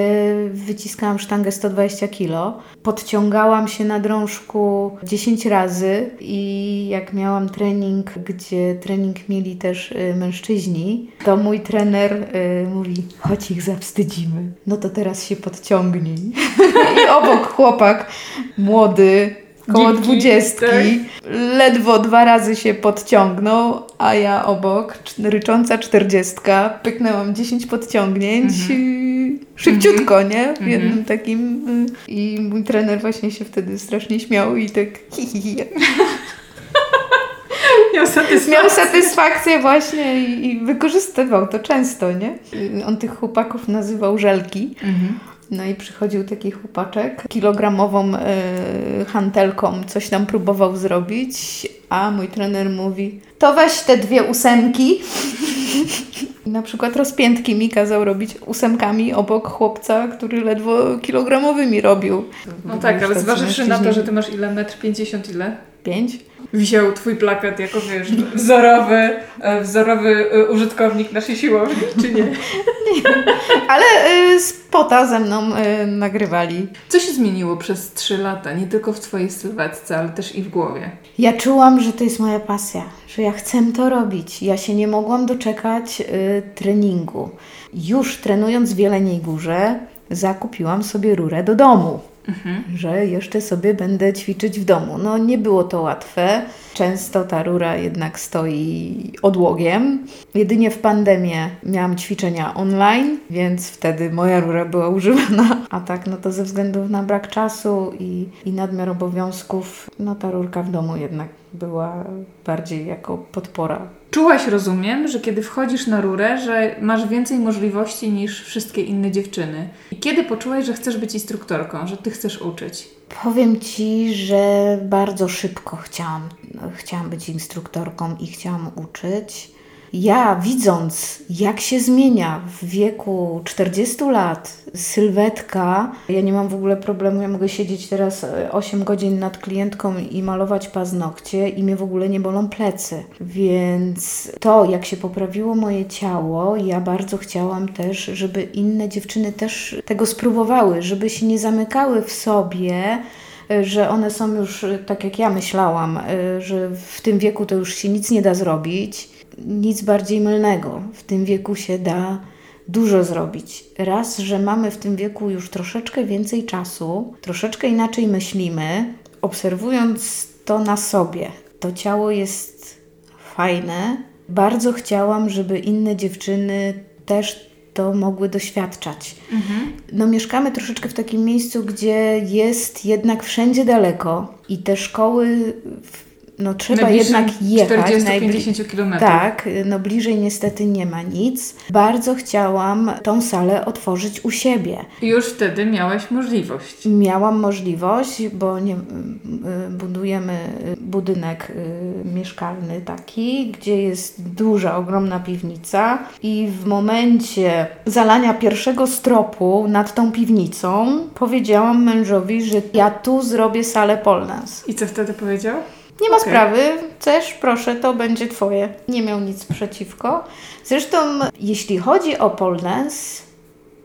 wyciskałam sztangę 120 kilo. Podciągałam się na drążku 10 razy i jak miałam trening, gdzie trening mieli też y, mężczyźni, to mój trener y, mówi, chodź ich zawstydzimy. No to teraz się podciągnij. I obok chłopak młody, koło dwudziestki. Ledwo dwa razy się podciągnął, a ja obok, rycząca czterdziestka, pyknęłam 10 podciągnięć. Mhm. Szybciutko, nie? W mhm. jednym takim. Y, I mój trener właśnie się wtedy strasznie śmiał i tak hi, hi, hi. Miał satysfakcję. Miał satysfakcję właśnie i, i, wykorzystywał to często, nie? On tych chłopaków nazywał żelki. Mhm. No i przychodził taki chłopaczek, kilogramową y, hantelką coś tam próbował zrobić, a mój trener mówi, to weź te dwie ósemki. Na przykład rozpiętki mi kazał robić ósemkami obok chłopca, który ledwo kilogramowymi robił. No tak, ale zważywszy na to, że ty masz ile? Metr pięćdziesiąt ile? Pięć? Wziął twój plakat jako, wiesz, wzorowy, e, wzorowy e, użytkownik naszej siłowni, czy nie? nie. Ale y, spota ze mną y, nagrywali. Co się zmieniło przez trzy lata? Nie tylko w twojej sylwetce, ale też i w głowie. Ja czułam, że to jest moja pasja, że ja chcę to robić. Ja się nie mogłam doczekać y, treningu. Już trenując w Wieleniej Górze, zakupiłam sobie rurę do domu mhm. że jeszcze sobie będę ćwiczyć w domu. No nie było to łatwe. Często ta rura jednak stoi odłogiem. Jedynie w pandemię miałam ćwiczenia online, więc wtedy moja rura była używana. A tak, no to ze względu na brak czasu i, i nadmiar obowiązków, no ta rurka w domu jednak była bardziej jako podpora Czułaś, rozumiem, że kiedy wchodzisz na rurę, że masz więcej możliwości niż wszystkie inne dziewczyny. I kiedy poczułaś, że chcesz być instruktorką, że ty chcesz uczyć? Powiem ci, że bardzo szybko chciałam, chciałam być instruktorką i chciałam uczyć ja widząc, jak się zmienia w wieku 40 lat sylwetka, ja nie mam w ogóle problemu, ja mogę siedzieć teraz 8 e, godzin nad klientką i malować paznokcie i mnie w ogóle nie bolą plecy. Więc to, jak się poprawiło moje ciało, ja bardzo chciałam też, żeby inne dziewczyny też tego spróbowały, żeby się nie zamykały w sobie e, że one są już tak jak ja myślałam, e, że w tym wieku to już się nic nie da zrobić nic bardziej mylnego. W tym wieku się da dużo zrobić. Raz, że mamy w tym wieku już troszeczkę więcej czasu, troszeczkę inaczej myślimy, obserwując to na sobie. To ciało jest fajne. Bardzo chciałam, żeby inne dziewczyny też to mogły doświadczać. Mhm. No, mieszkamy troszeczkę w takim miejscu, gdzie jest jednak wszędzie daleko i te szkoły no trzeba jednak jechać. 40-50 km. Tak, no bliżej niestety nie ma nic. Bardzo chciałam tą salę otworzyć u siebie. Już wtedy miałaś możliwość. Miałam możliwość, bo nie, budujemy budynek y, mieszkalny taki, gdzie jest duża, ogromna piwnica i w momencie zalania pierwszego stropu nad tą piwnicą powiedziałam mężowi, że ja tu zrobię salę polnas. I co wtedy powiedział? Nie ma okay. sprawy, chcesz, proszę, to będzie Twoje. Nie miał nic przeciwko. Zresztą, jeśli chodzi o pole dance,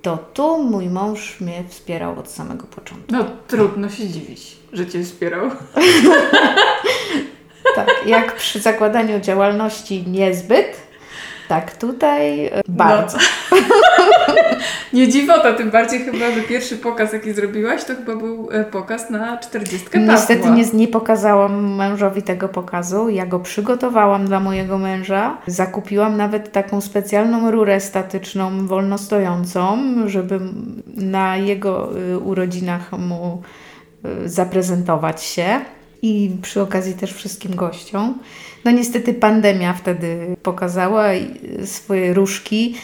to tu mój mąż mnie wspierał od samego początku. No trudno się dziwić, że Cię wspierał. tak, jak przy zakładaniu działalności niezbyt, tak, tutaj e, bardzo. No. nie dziwota, tym bardziej chyba, że pierwszy pokaz, jaki zrobiłaś, to chyba był e, pokaz na 40 Niestety nie, nie pokazałam mężowi tego pokazu. Ja go przygotowałam dla mojego męża. Zakupiłam nawet taką specjalną rurę statyczną, wolnostojącą, żeby na jego e, urodzinach mu zaprezentować się i przy okazji też wszystkim gościom. No niestety pandemia wtedy pokazała swoje różki.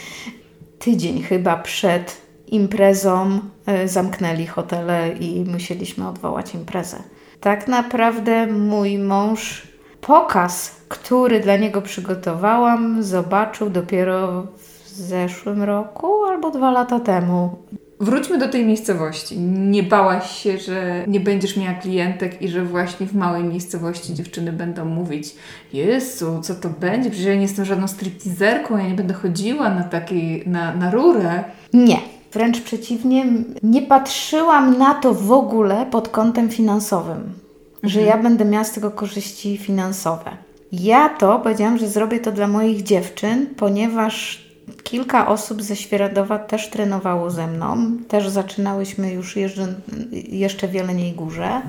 Tydzień chyba przed imprezą e, zamknęli hotele i musieliśmy odwołać imprezę. Tak naprawdę mój mąż pokaz, który dla niego przygotowałam, zobaczył dopiero w zeszłym roku albo dwa lata temu. Wróćmy do tej miejscowości. Nie bałaś się, że nie będziesz miała klientek i że właśnie w małej miejscowości dziewczyny będą mówić Jezu, co to będzie? Przecież ja nie jestem żadną stripteaserką, ja nie będę chodziła na takiej, na, na rurę. Nie. Wręcz przeciwnie, nie patrzyłam na to w ogóle pod kątem finansowym, mhm. że ja będę miała z tego korzyści finansowe. Ja to powiedziałam, że zrobię to dla moich dziewczyn, ponieważ Kilka osób ze Świeradowa też trenowało ze mną. Też zaczynałyśmy już jeżdżę, jeszcze w Jeleniej Górze.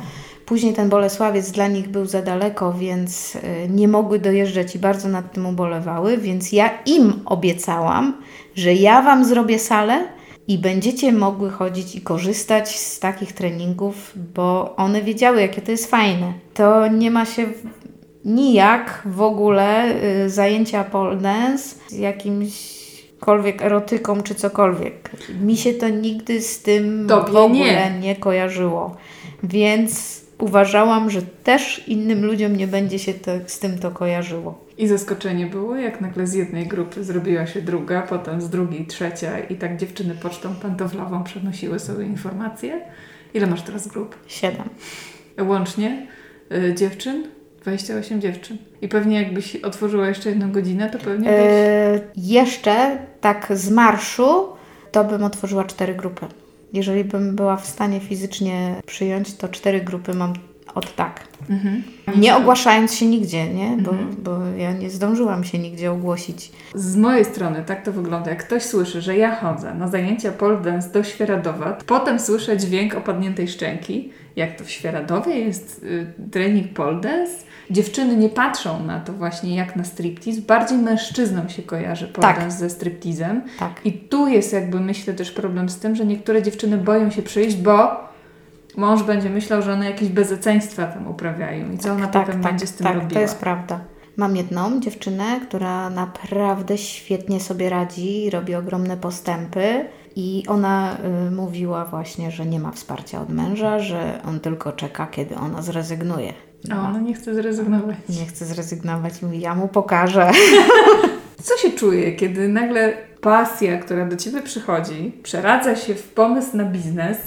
Później ten Bolesławiec dla nich był za daleko, więc e, nie mogły dojeżdżać i bardzo nad tym ubolewały, więc ja im obiecałam, że ja Wam zrobię salę i będziecie mogły chodzić i korzystać z takich treningów, bo one wiedziały, jakie to jest fajne. To nie ma się nijak w ogóle y, zajęcia pole dance z jakimś jakąkolwiek erotyką czy cokolwiek. Mi się to nigdy z tym Tobie w ogóle nie. nie kojarzyło. Więc uważałam, że też innym ludziom nie będzie się to, z tym to kojarzyło. I zaskoczenie było, jak nagle z jednej grupy zrobiła się druga, potem z drugiej trzecia i tak dziewczyny pocztą pantoflową przenosiły sobie informacje. Ile masz teraz grup? Siedem. Łącznie y, dziewczyn? 28 dziewczyn. I pewnie jakbyś otworzyła jeszcze jedną godzinę, to pewnie byś... E, jeszcze tak z marszu, to bym otworzyła cztery grupy. Jeżeli bym była w stanie fizycznie przyjąć, to cztery grupy mam od tak. Mhm. Nie ogłaszając się nigdzie, nie? Bo, mhm. bo ja nie zdążyłam się nigdzie ogłosić. Z mojej strony tak to wygląda. Jak ktoś słyszy, że ja chodzę na zajęcia pole dance do Świeradowa, potem słyszę dźwięk opadniętej szczęki, jak to w Świeradowie jest y, trening pole dance, dziewczyny nie patrzą na to właśnie jak na striptease, bardziej mężczyznom się kojarzy pole tak. ze striptizem. Tak. I tu jest jakby myślę też problem z tym, że niektóre dziewczyny boją się przyjść, bo mąż będzie myślał, że one jakieś bezeceństwa tam uprawiają i co tak, ona tak, potem tak, będzie z tym tak, robiła. to jest prawda. Mam jedną dziewczynę, która naprawdę świetnie sobie radzi, robi ogromne postępy. I ona y, mówiła właśnie, że nie ma wsparcia od męża, że on tylko czeka, kiedy ona zrezygnuje. A ona nie chce zrezygnować. Nie chce zrezygnować. Mówi, ja mu pokażę. Co się czuje, kiedy nagle pasja, która do Ciebie przychodzi, przeradza się w pomysł na biznes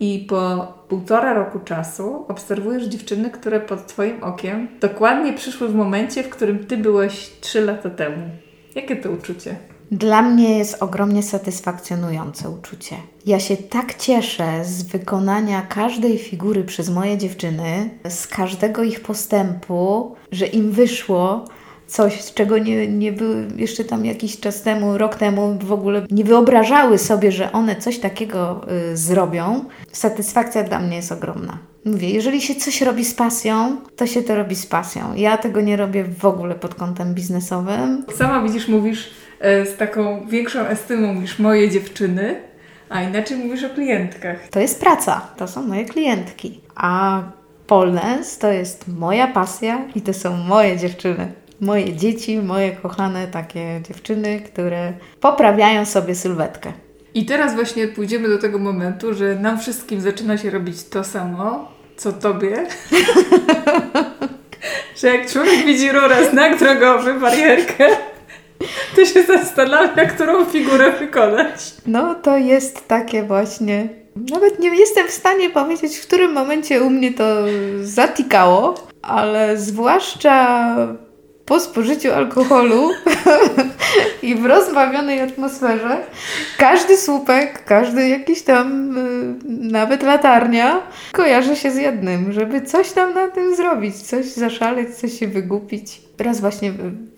i po półtora roku czasu obserwujesz dziewczyny, które pod Twoim okiem dokładnie przyszły w momencie, w którym Ty byłeś trzy lata temu. Jakie to uczucie? Dla mnie jest ogromnie satysfakcjonujące uczucie. Ja się tak cieszę z wykonania każdej figury przez moje dziewczyny, z każdego ich postępu, że im wyszło coś, czego nie, nie były jeszcze tam jakiś czas temu, rok temu w ogóle nie wyobrażały sobie, że one coś takiego y, zrobią. Satysfakcja dla mnie jest ogromna. Mówię, jeżeli się coś robi z pasją, to się to robi z pasją. Ja tego nie robię w ogóle pod kątem biznesowym. Sama widzisz, mówisz z taką większą estymą niż moje dziewczyny, a inaczej mówisz o klientkach. To jest praca, to są moje klientki. A polnes to jest moja pasja i to są moje dziewczyny. Moje dzieci, moje kochane takie dziewczyny, które poprawiają sobie sylwetkę. I teraz właśnie pójdziemy do tego momentu, że nam wszystkim zaczyna się robić to samo, co tobie. że jak człowiek widzi rurę, znak drogowy, barierkę, to się zastanawia, którą figurę wykonać. No to jest takie właśnie. Nawet nie jestem w stanie powiedzieć, w którym momencie u mnie to zatikało, ale zwłaszcza po spożyciu alkoholu i w rozbawionej atmosferze każdy słupek, każdy jakiś tam, y, nawet latarnia, kojarzy się z jednym, żeby coś tam na tym zrobić, coś zaszaleć, coś się wygupić. Raz właśnie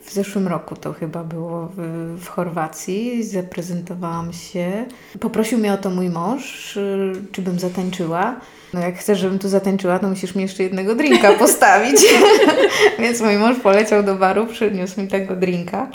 w zeszłym roku to chyba było w, w Chorwacji, zaprezentowałam się. Poprosił mnie o to mój mąż, y, czy bym zatańczyła. No jak chcesz, żebym tu zatańczyła, to musisz mi jeszcze jednego drinka postawić. Więc mój mąż poleciał do baru, przyniósł mi tego drinka.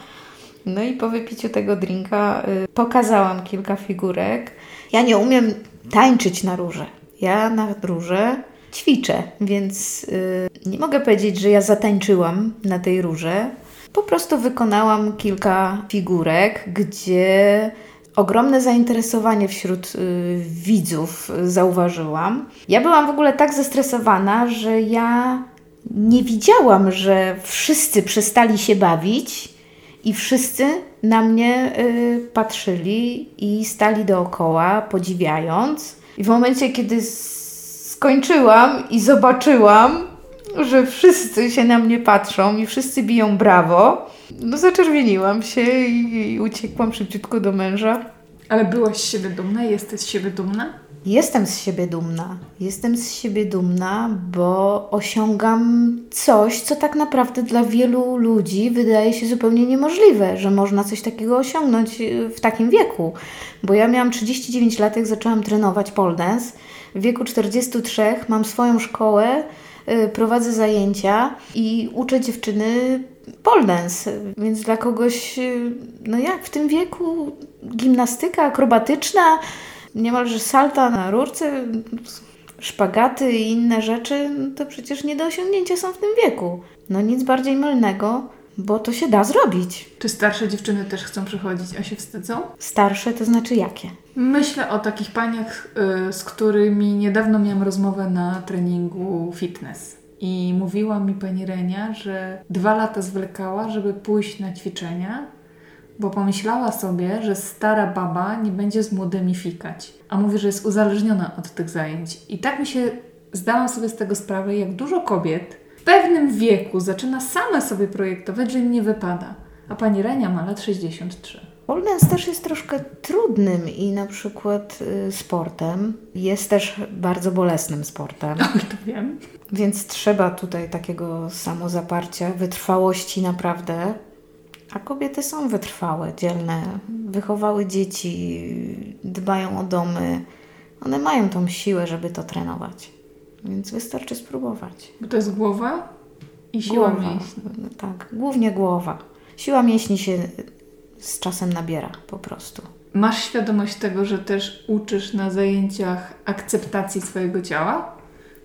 No i po wypiciu tego drinka y, pokazałam kilka figurek. Ja nie umiem tańczyć na róże. Ja na róże ćwiczę, więc y, nie mogę powiedzieć, że ja zatańczyłam na tej róże. Po prostu wykonałam kilka figurek, gdzie ogromne zainteresowanie wśród y, widzów zauważyłam. Ja byłam w ogóle tak zestresowana, że ja nie widziałam, że wszyscy przestali się bawić i wszyscy na mnie y, patrzyli i stali dookoła, podziwiając. I w momencie, kiedy skończyłam i zobaczyłam, że wszyscy się na mnie patrzą i wszyscy biją brawo, no zaczerwieniłam się i, i uciekłam szybciutko do męża. Ale byłaś z siebie dumna? Jesteś z siebie dumna? Jestem z siebie dumna. Jestem z siebie dumna, bo osiągam coś, co tak naprawdę dla wielu ludzi wydaje się zupełnie niemożliwe, że można coś takiego osiągnąć y, w takim wieku. Bo ja miałam 39 lat, jak zaczęłam trenować pole dance. W wieku 43 mam swoją szkołę, prowadzę zajęcia i uczę dziewczyny pole dance. Więc dla kogoś, y, no jak w tym wieku gimnastyka akrobatyczna, niemalże salta na rurce, szpagaty i inne rzeczy, to przecież nie do osiągnięcia są w tym wieku. No nic bardziej mylnego, bo to się da zrobić. Czy starsze dziewczyny też chcą przychodzić, a się wstydzą? Starsze to znaczy jakie? Myślę o takich paniach, y, z którymi niedawno miałam rozmowę na treningu fitness. I mówiła mi pani Renia, że dwa lata zwlekała, żeby pójść na ćwiczenia, bo pomyślała sobie, że stara baba nie będzie z młodymi fikać. A mówi, że jest uzależniona od tych zajęć. I tak mi się zdałam sobie z tego sprawę, jak dużo kobiet w pewnym wieku zaczyna same sobie projektować, że im nie wypada. A pani Renia ma lat 63. Pole dance też jest troszkę trudnym i na przykład y, sportem. Jest też bardzo bolesnym sportem. Oj, to wiem. Więc trzeba tutaj takiego samozaparcia, wytrwałości naprawdę. A kobiety są wytrwałe, dzielne, wychowały dzieci, dbają o domy. One mają tą siłę, żeby to trenować. Więc wystarczy spróbować. Bo to jest głowa i siła Głowa. mięśni. Tak, głównie głowa. Siła mięśni się z czasem nabiera po prostu. Masz świadomość tego, że też uczysz na zajęciach akceptacji swojego ciała?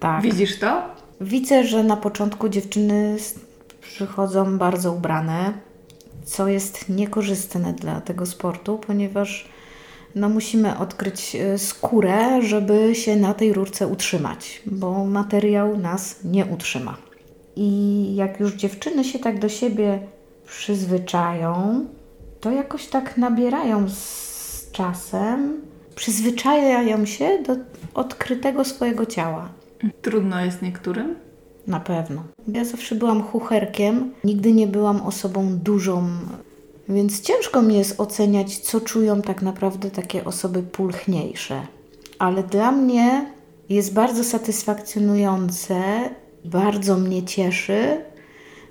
Tak. Widzisz to? Widzę, że na początku dziewczyny przychodzą bardzo ubrane, co jest niekorzystne dla tego sportu, ponieważ no, musimy odkryć e, skórę, żeby się na tej rurce utrzymać, bo materiał nas nie utrzyma. I jak już dziewczyny się tak do siebie przyzwyczają, to jakoś tak nabierają z czasem, przyzwyczajają się do odkrytego swojego ciała. Trudno jest niektórym. Na pewno. Ja zawsze byłam chucherkiem, nigdy nie byłam osobą dużą, więc ciężko mi jest oceniać, co czują tak naprawdę takie osoby pulchniejsze. Ale dla mnie jest bardzo satysfakcjonujące, bardzo mnie cieszy,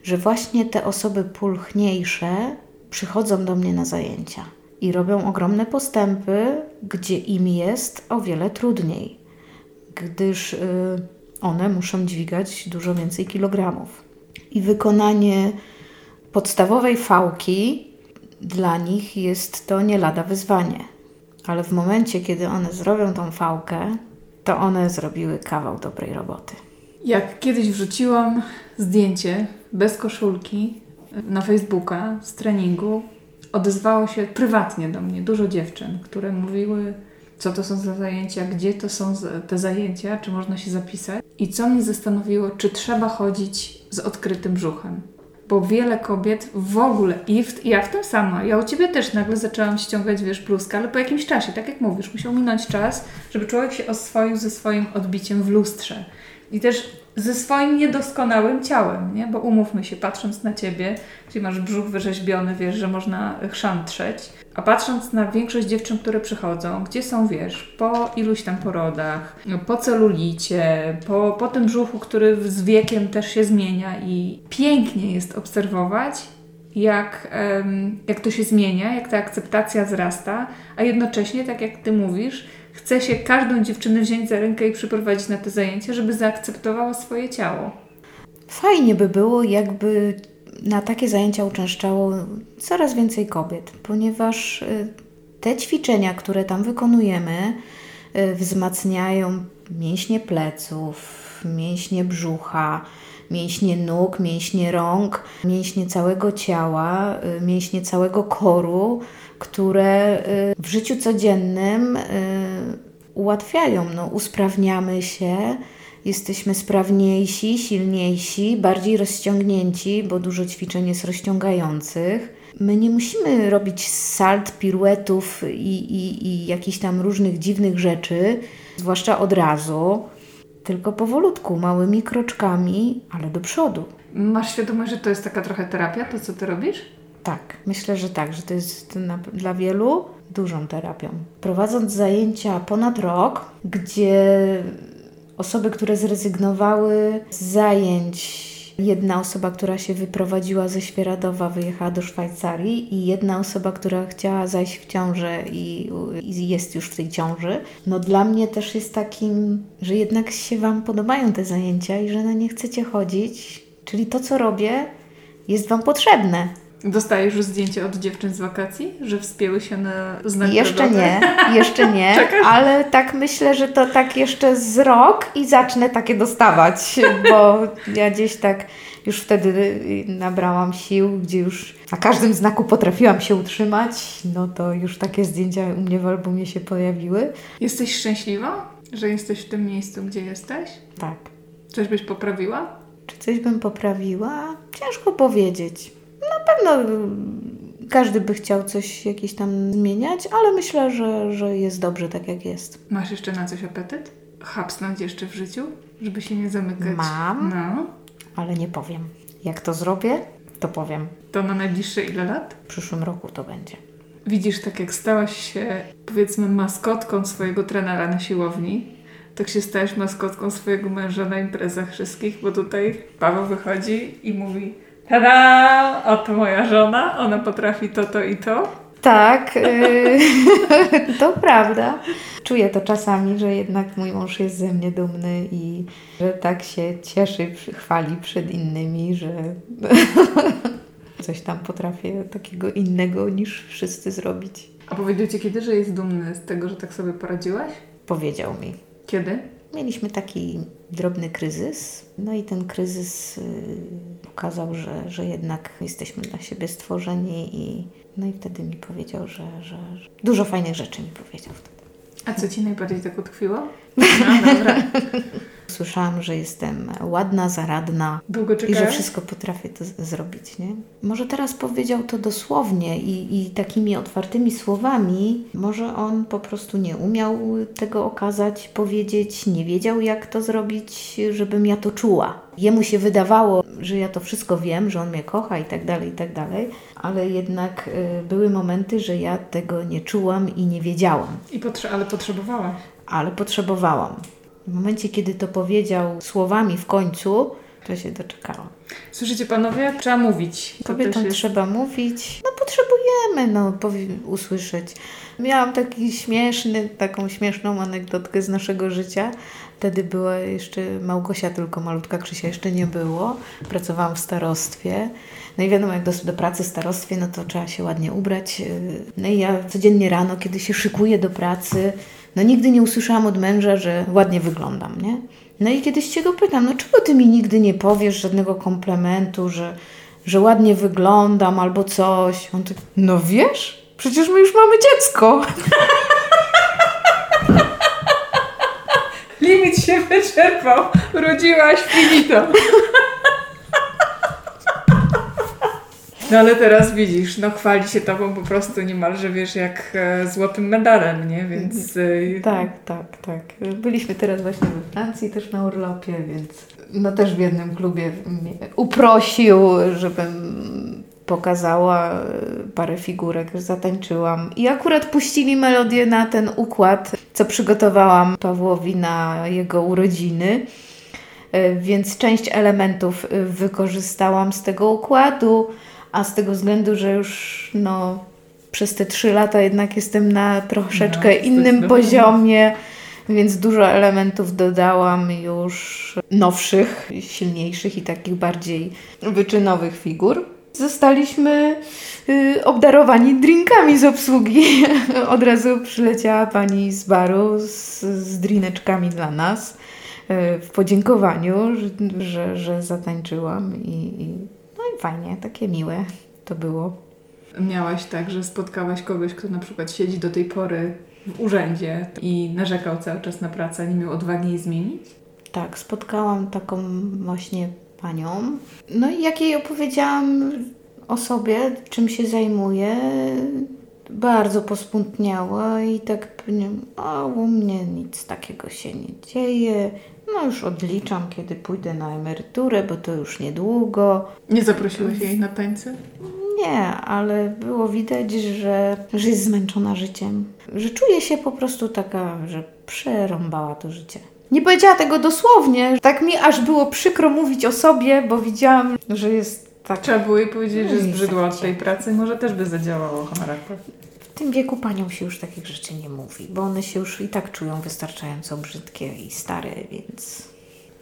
że właśnie te osoby pulchniejsze przychodzą do mnie na zajęcia i robią ogromne postępy, gdzie im jest o wiele trudniej gdyż y, one muszą dźwigać dużo więcej kilogramów. I wykonanie podstawowej fałki dla nich jest to nie lada wyzwanie. Ale w momencie, kiedy one zrobią tą fałkę, to one zrobiły kawał dobrej roboty. Jak kiedyś wrzuciłam zdjęcie bez koszulki na Facebooka z treningu, odezwało się prywatnie do mnie dużo dziewczyn, które mówiły, co to są za zajęcia, gdzie to są te zajęcia, czy można się zapisać. I co mnie zastanowiło, czy trzeba chodzić z odkrytym brzuchem. Bo wiele kobiet w ogóle, i w, ja w tym sama, ja u Ciebie też nagle zaczęłam ściągać, wiesz, bluzkę, ale po jakimś czasie, tak jak mówisz, musiał minąć czas, żeby człowiek się oswoił ze swoim odbiciem w lustrze. I też ze swoim niedoskonałym ciałem, nie? Bo umówmy się, patrząc na Ciebie, gdzie masz brzuch wyrzeźbiony, wiesz, że można chrzątrzeć, a patrząc na większość dziewczyn, które przychodzą, gdzie są, wiesz, po iluś tam porodach, po celulicie, po, po tym brzuchu, który z wiekiem też się zmienia i pięknie jest obserwować, jak, jak to się zmienia, jak ta akceptacja wzrasta, a jednocześnie, tak jak Ty mówisz, chce się każdą dziewczynę wziąć za rękę i przyprowadzić na te zajęcia, żeby zaakceptowała swoje ciało. Fajnie by było, jakby na takie zajęcia uczęszczało coraz więcej kobiet, ponieważ y, te ćwiczenia, które tam wykonujemy, y, wzmacniają mięśnie pleców, mięśnie brzucha, mięśnie nóg, mięśnie rąk, mięśnie całego ciała, y, mięśnie całego koru, które w życiu codziennym ułatwiają, no, usprawniamy się jesteśmy sprawniejsi, silniejsi, bardziej rozciągnięci, bo dużo ćwiczeń jest rozciągających. My nie musimy robić salt, piruetów i, i, i jakichś tam różnych dziwnych rzeczy, zwłaszcza od razu, tylko powolutku, małymi kroczkami, ale do przodu. Masz świadomość, że to jest taka trochę terapia, to co ty robisz? Tak, myślę, że tak, że to jest na, dla wielu dużą terapią. Prowadząc zajęcia ponad rok, gdzie osoby, które zrezygnowały z zajęć. Jedna osoba, która się wyprowadziła ze Świeradowa, wyjechała do Szwajcarii, i jedna osoba, która chciała zajść w ciążę i, i jest już w tej ciąży. No dla mnie też jest takim, że jednak się Wam podobają te zajęcia i że na nie chcecie chodzić. Czyli to, co robię, jest Wam potrzebne. Dostajesz już zdjęcie od dziewczyn z wakacji, że wspięły się na znak Jeszcze nie, jeszcze nie, ale tak myślę, że to tak jeszcze z rok i zacznę takie dostawać, bo ja gdzieś tak już wtedy nabrałam sił, gdzie już na każdym znaku potrafiłam się utrzymać, no to już takie zdjęcia u mnie w albumie się pojawiły. Jesteś szczęśliwa, że jesteś w tym miejscu, gdzie jesteś? Tak. Coś byś poprawiła? Czy coś bym poprawiła? Ciężko powiedzieć. Na pewno każdy by chciał coś jakieś tam zmieniać, ale myślę, że, że jest dobrze tak jak jest. Masz jeszcze na coś apetyt? Hapsnąć jeszcze w życiu, żeby się nie zamykać? Mam, no. ale nie powiem. Jak to zrobię, to powiem. To na najbliższe ile lat? W przyszłym roku to będzie. Widzisz, tak jak stałaś się, powiedzmy, maskotką swojego trenera na siłowni, tak się stałeś maskotką swojego męża na imprezach wszystkich, bo tutaj Paweł wychodzi i mówi Tada! Oto moja żona, ona potrafi to, to i to. Tak, yy, to prawda. Czuję to czasami, że jednak mój mąż jest ze mnie dumny i że tak się cieszy, chwali przed innymi, że coś tam potrafię takiego innego niż wszyscy zrobić. A powiedział Ci kiedy, że jest dumny z tego, że tak sobie poradziłaś? Powiedział mi. Kiedy? Mieliśmy taki drobny kryzys, no i ten kryzys y, pokazał, że, że jednak jesteśmy dla siebie stworzeni i no i wtedy mi powiedział, że, że, że dużo fajnych rzeczy mi powiedział wtedy. A co Ci najbardziej tak utkwiło? No, dobra. Słyszałam, że jestem ładna, zaradna i że wszystko potrafię to zrobić, nie? Może teraz powiedział to dosłownie i, i takimi otwartymi słowami. Może on po prostu nie umiał tego okazać, powiedzieć, nie wiedział jak to zrobić, żebym ja to czuła. Jemu się wydawało, że ja to wszystko wiem, że on mnie kocha i tak dalej, i tak dalej, ale jednak y, były momenty, że ja tego nie czułam i nie wiedziałam. I potrze ale potrzebowałaś. Ale potrzebowałam. W momencie, kiedy to powiedział słowami w końcu, to się doczekałam. Słyszycie panowie? Trzeba mówić. Kobietom jest... trzeba mówić. No potrzebujemy no, usłyszeć. Miałam taki śmieszny, taką śmieszną anegdotkę z naszego życia. Wtedy była jeszcze Małgosia, tylko malutka Krzysia jeszcze nie było. Pracowałam w starostwie. No i wiadomo, jak do, do pracy w starostwie, no to trzeba się ładnie ubrać. No i ja codziennie rano, kiedy się szykuję do pracy, no nigdy nie usłyszałam od męża, że ładnie wyglądam, nie? No i kiedyś cię go pytam, no czego ty mi nigdy nie powiesz żadnego komplementu, że, że ładnie wyglądam albo coś? On tak, no wiesz, przecież my już mamy dziecko. Limit się wyczerpał. Urodziłaś finito. No ale teraz widzisz, no chwali się tobą po prostu niemalże, wiesz, jak e, złotym medalem, nie? Więc... E, tak, tak, tak. Byliśmy teraz właśnie we Francji też na urlopie, więc no też w jednym klubie uprosił, żebym pokazała e, parę figurek, zatańczyłam. I akurat puścili melodię na ten układ, co przygotowałam Pawłowi na jego urodziny. Więc część elementów wykorzystałam z tego układu, a z tego względu, że już no, przez te trzy lata jednak jestem na troszeczkę no, innym poziomie, więc dużo elementów dodałam już nowszych, silniejszych i takich bardziej wyczynowych figur. Zostaliśmy y, obdarowani drinkami z obsługi. Od razu przyleciała pani z baru z, z drineczkami dla nas y, w podziękowaniu, że, że, zatańczyłam i, i fajnie, takie miłe to było. Miałaś tak, że spotkałaś kogoś, kto na przykład siedzi do tej pory w urzędzie i narzekał cały czas na pracę, nie miał odwagi jej zmienić? Tak, spotkałam taką właśnie panią. No i jak jej opowiedziałam o sobie, czym się zajmuję, bardzo pospuntniała i tak a u mnie nic takiego się nie dzieje. No już odliczam, kiedy pójdę na emeryturę, bo to już niedługo. Nie zaprosiłeś jej na tańce? Nie, ale było widać, że, że jest zmęczona życiem. Że czuje się po prostu taka, że przerąbała to życie. Nie powiedziała tego dosłownie. Tak mi aż było przykro mówić o sobie, bo widziałam, że jest tak. Trzeba było jej powiedzieć, że zbrzydła od tej pracy. Może też by zadziałało charakter. W tym wieku paniom się już takich rzeczy nie mówi, bo one się już i tak czują wystarczająco brzydkie i stare, więc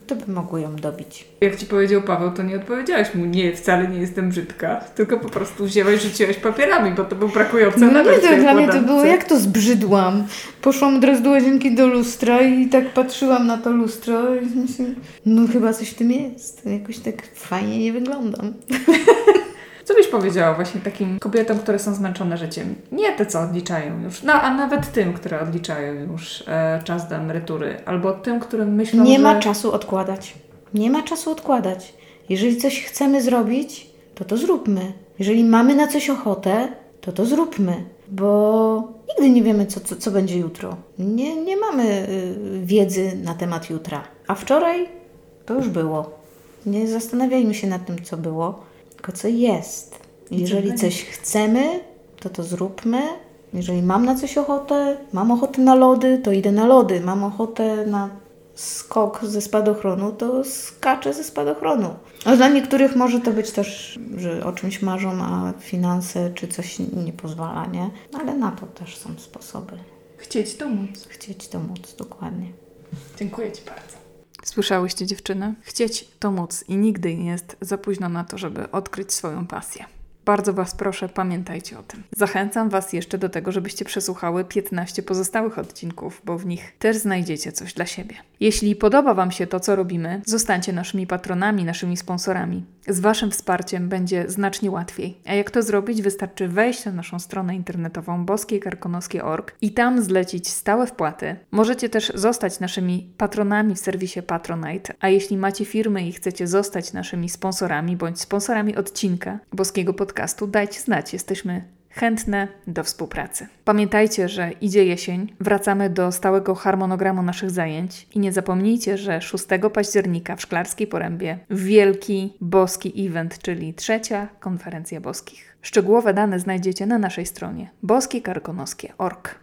to by mogło ją dobić. Jak ci powiedział Paweł, to nie odpowiedziałaś mu, nie, wcale nie jestem brzydka, tylko po prostu wzięłaś, rzuciłaś papierami, bo to był brakujący no nie, to dla mnie to było, jak to zbrzydłam. Poszłam od razu do łazienki do lustra i tak patrzyłam na to lustro i myślałam, no chyba coś w tym jest. Jakoś tak fajnie nie wyglądam. Co byś powiedziała właśnie takim kobietom, które są zmęczone życiem? Nie te, co odliczają już, no a nawet tym, które odliczają już e, czas do emerytury, albo tym, którym myślą, Nie że... ma czasu odkładać. Nie ma czasu odkładać. Jeżeli coś chcemy zrobić, to to zróbmy. Jeżeli mamy na coś ochotę, to to zróbmy, bo nigdy nie wiemy, co, co, co będzie jutro. Nie, nie mamy y, wiedzy na temat jutra. A wczoraj to już było. Nie zastanawiajmy się nad tym, co było tylko co jest. Jeżeli coś chcemy, to to zróbmy. Jeżeli mam na coś ochotę, mam ochotę na lody, to idę na lody. Mam ochotę na skok ze spadochronu, to skaczę ze spadochronu. A dla niektórych może to być też, że o czymś marzą, a finanse czy coś nie pozwala, nie? Ale na to też są sposoby. Chcieć to móc. Chcieć to móc, dokładnie. Dziękuję Ci bardzo. Słyszałyście dziewczyny? Chcieć to móc i nigdy nie jest za późno na to, żeby odkryć swoją pasję. Bardzo Was proszę, pamiętajcie o tym. Zachęcam Was jeszcze do tego, żebyście przesłuchały 15 pozostałych odcinków, bo w nich też znajdziecie coś dla siebie. Jeśli podoba Wam się to, co robimy, zostańcie naszymi patronami, naszymi sponsorami. Z Waszym wsparciem będzie znacznie łatwiej. A jak to zrobić? Wystarczy wejść na naszą stronę internetową boskiekarkonoskie.org i tam zlecić stałe wpłaty. Możecie też zostać naszymi patronami w serwisie Patronite, a jeśli macie firmy i chcecie zostać naszymi sponsorami bądź sponsorami odcinka boskiego podcastu, dajcie znać. Jesteśmy chętne do współpracy. Pamiętajcie, że idzie jesień, wracamy do stałego harmonogramu naszych zajęć i nie zapomnijcie, że 6 października w Szklarskiej Porębie wielki boski event, czyli trzecia konferencja boskich. Szczegółowe dane znajdziecie na naszej stronie boskiekarkonoskie.org.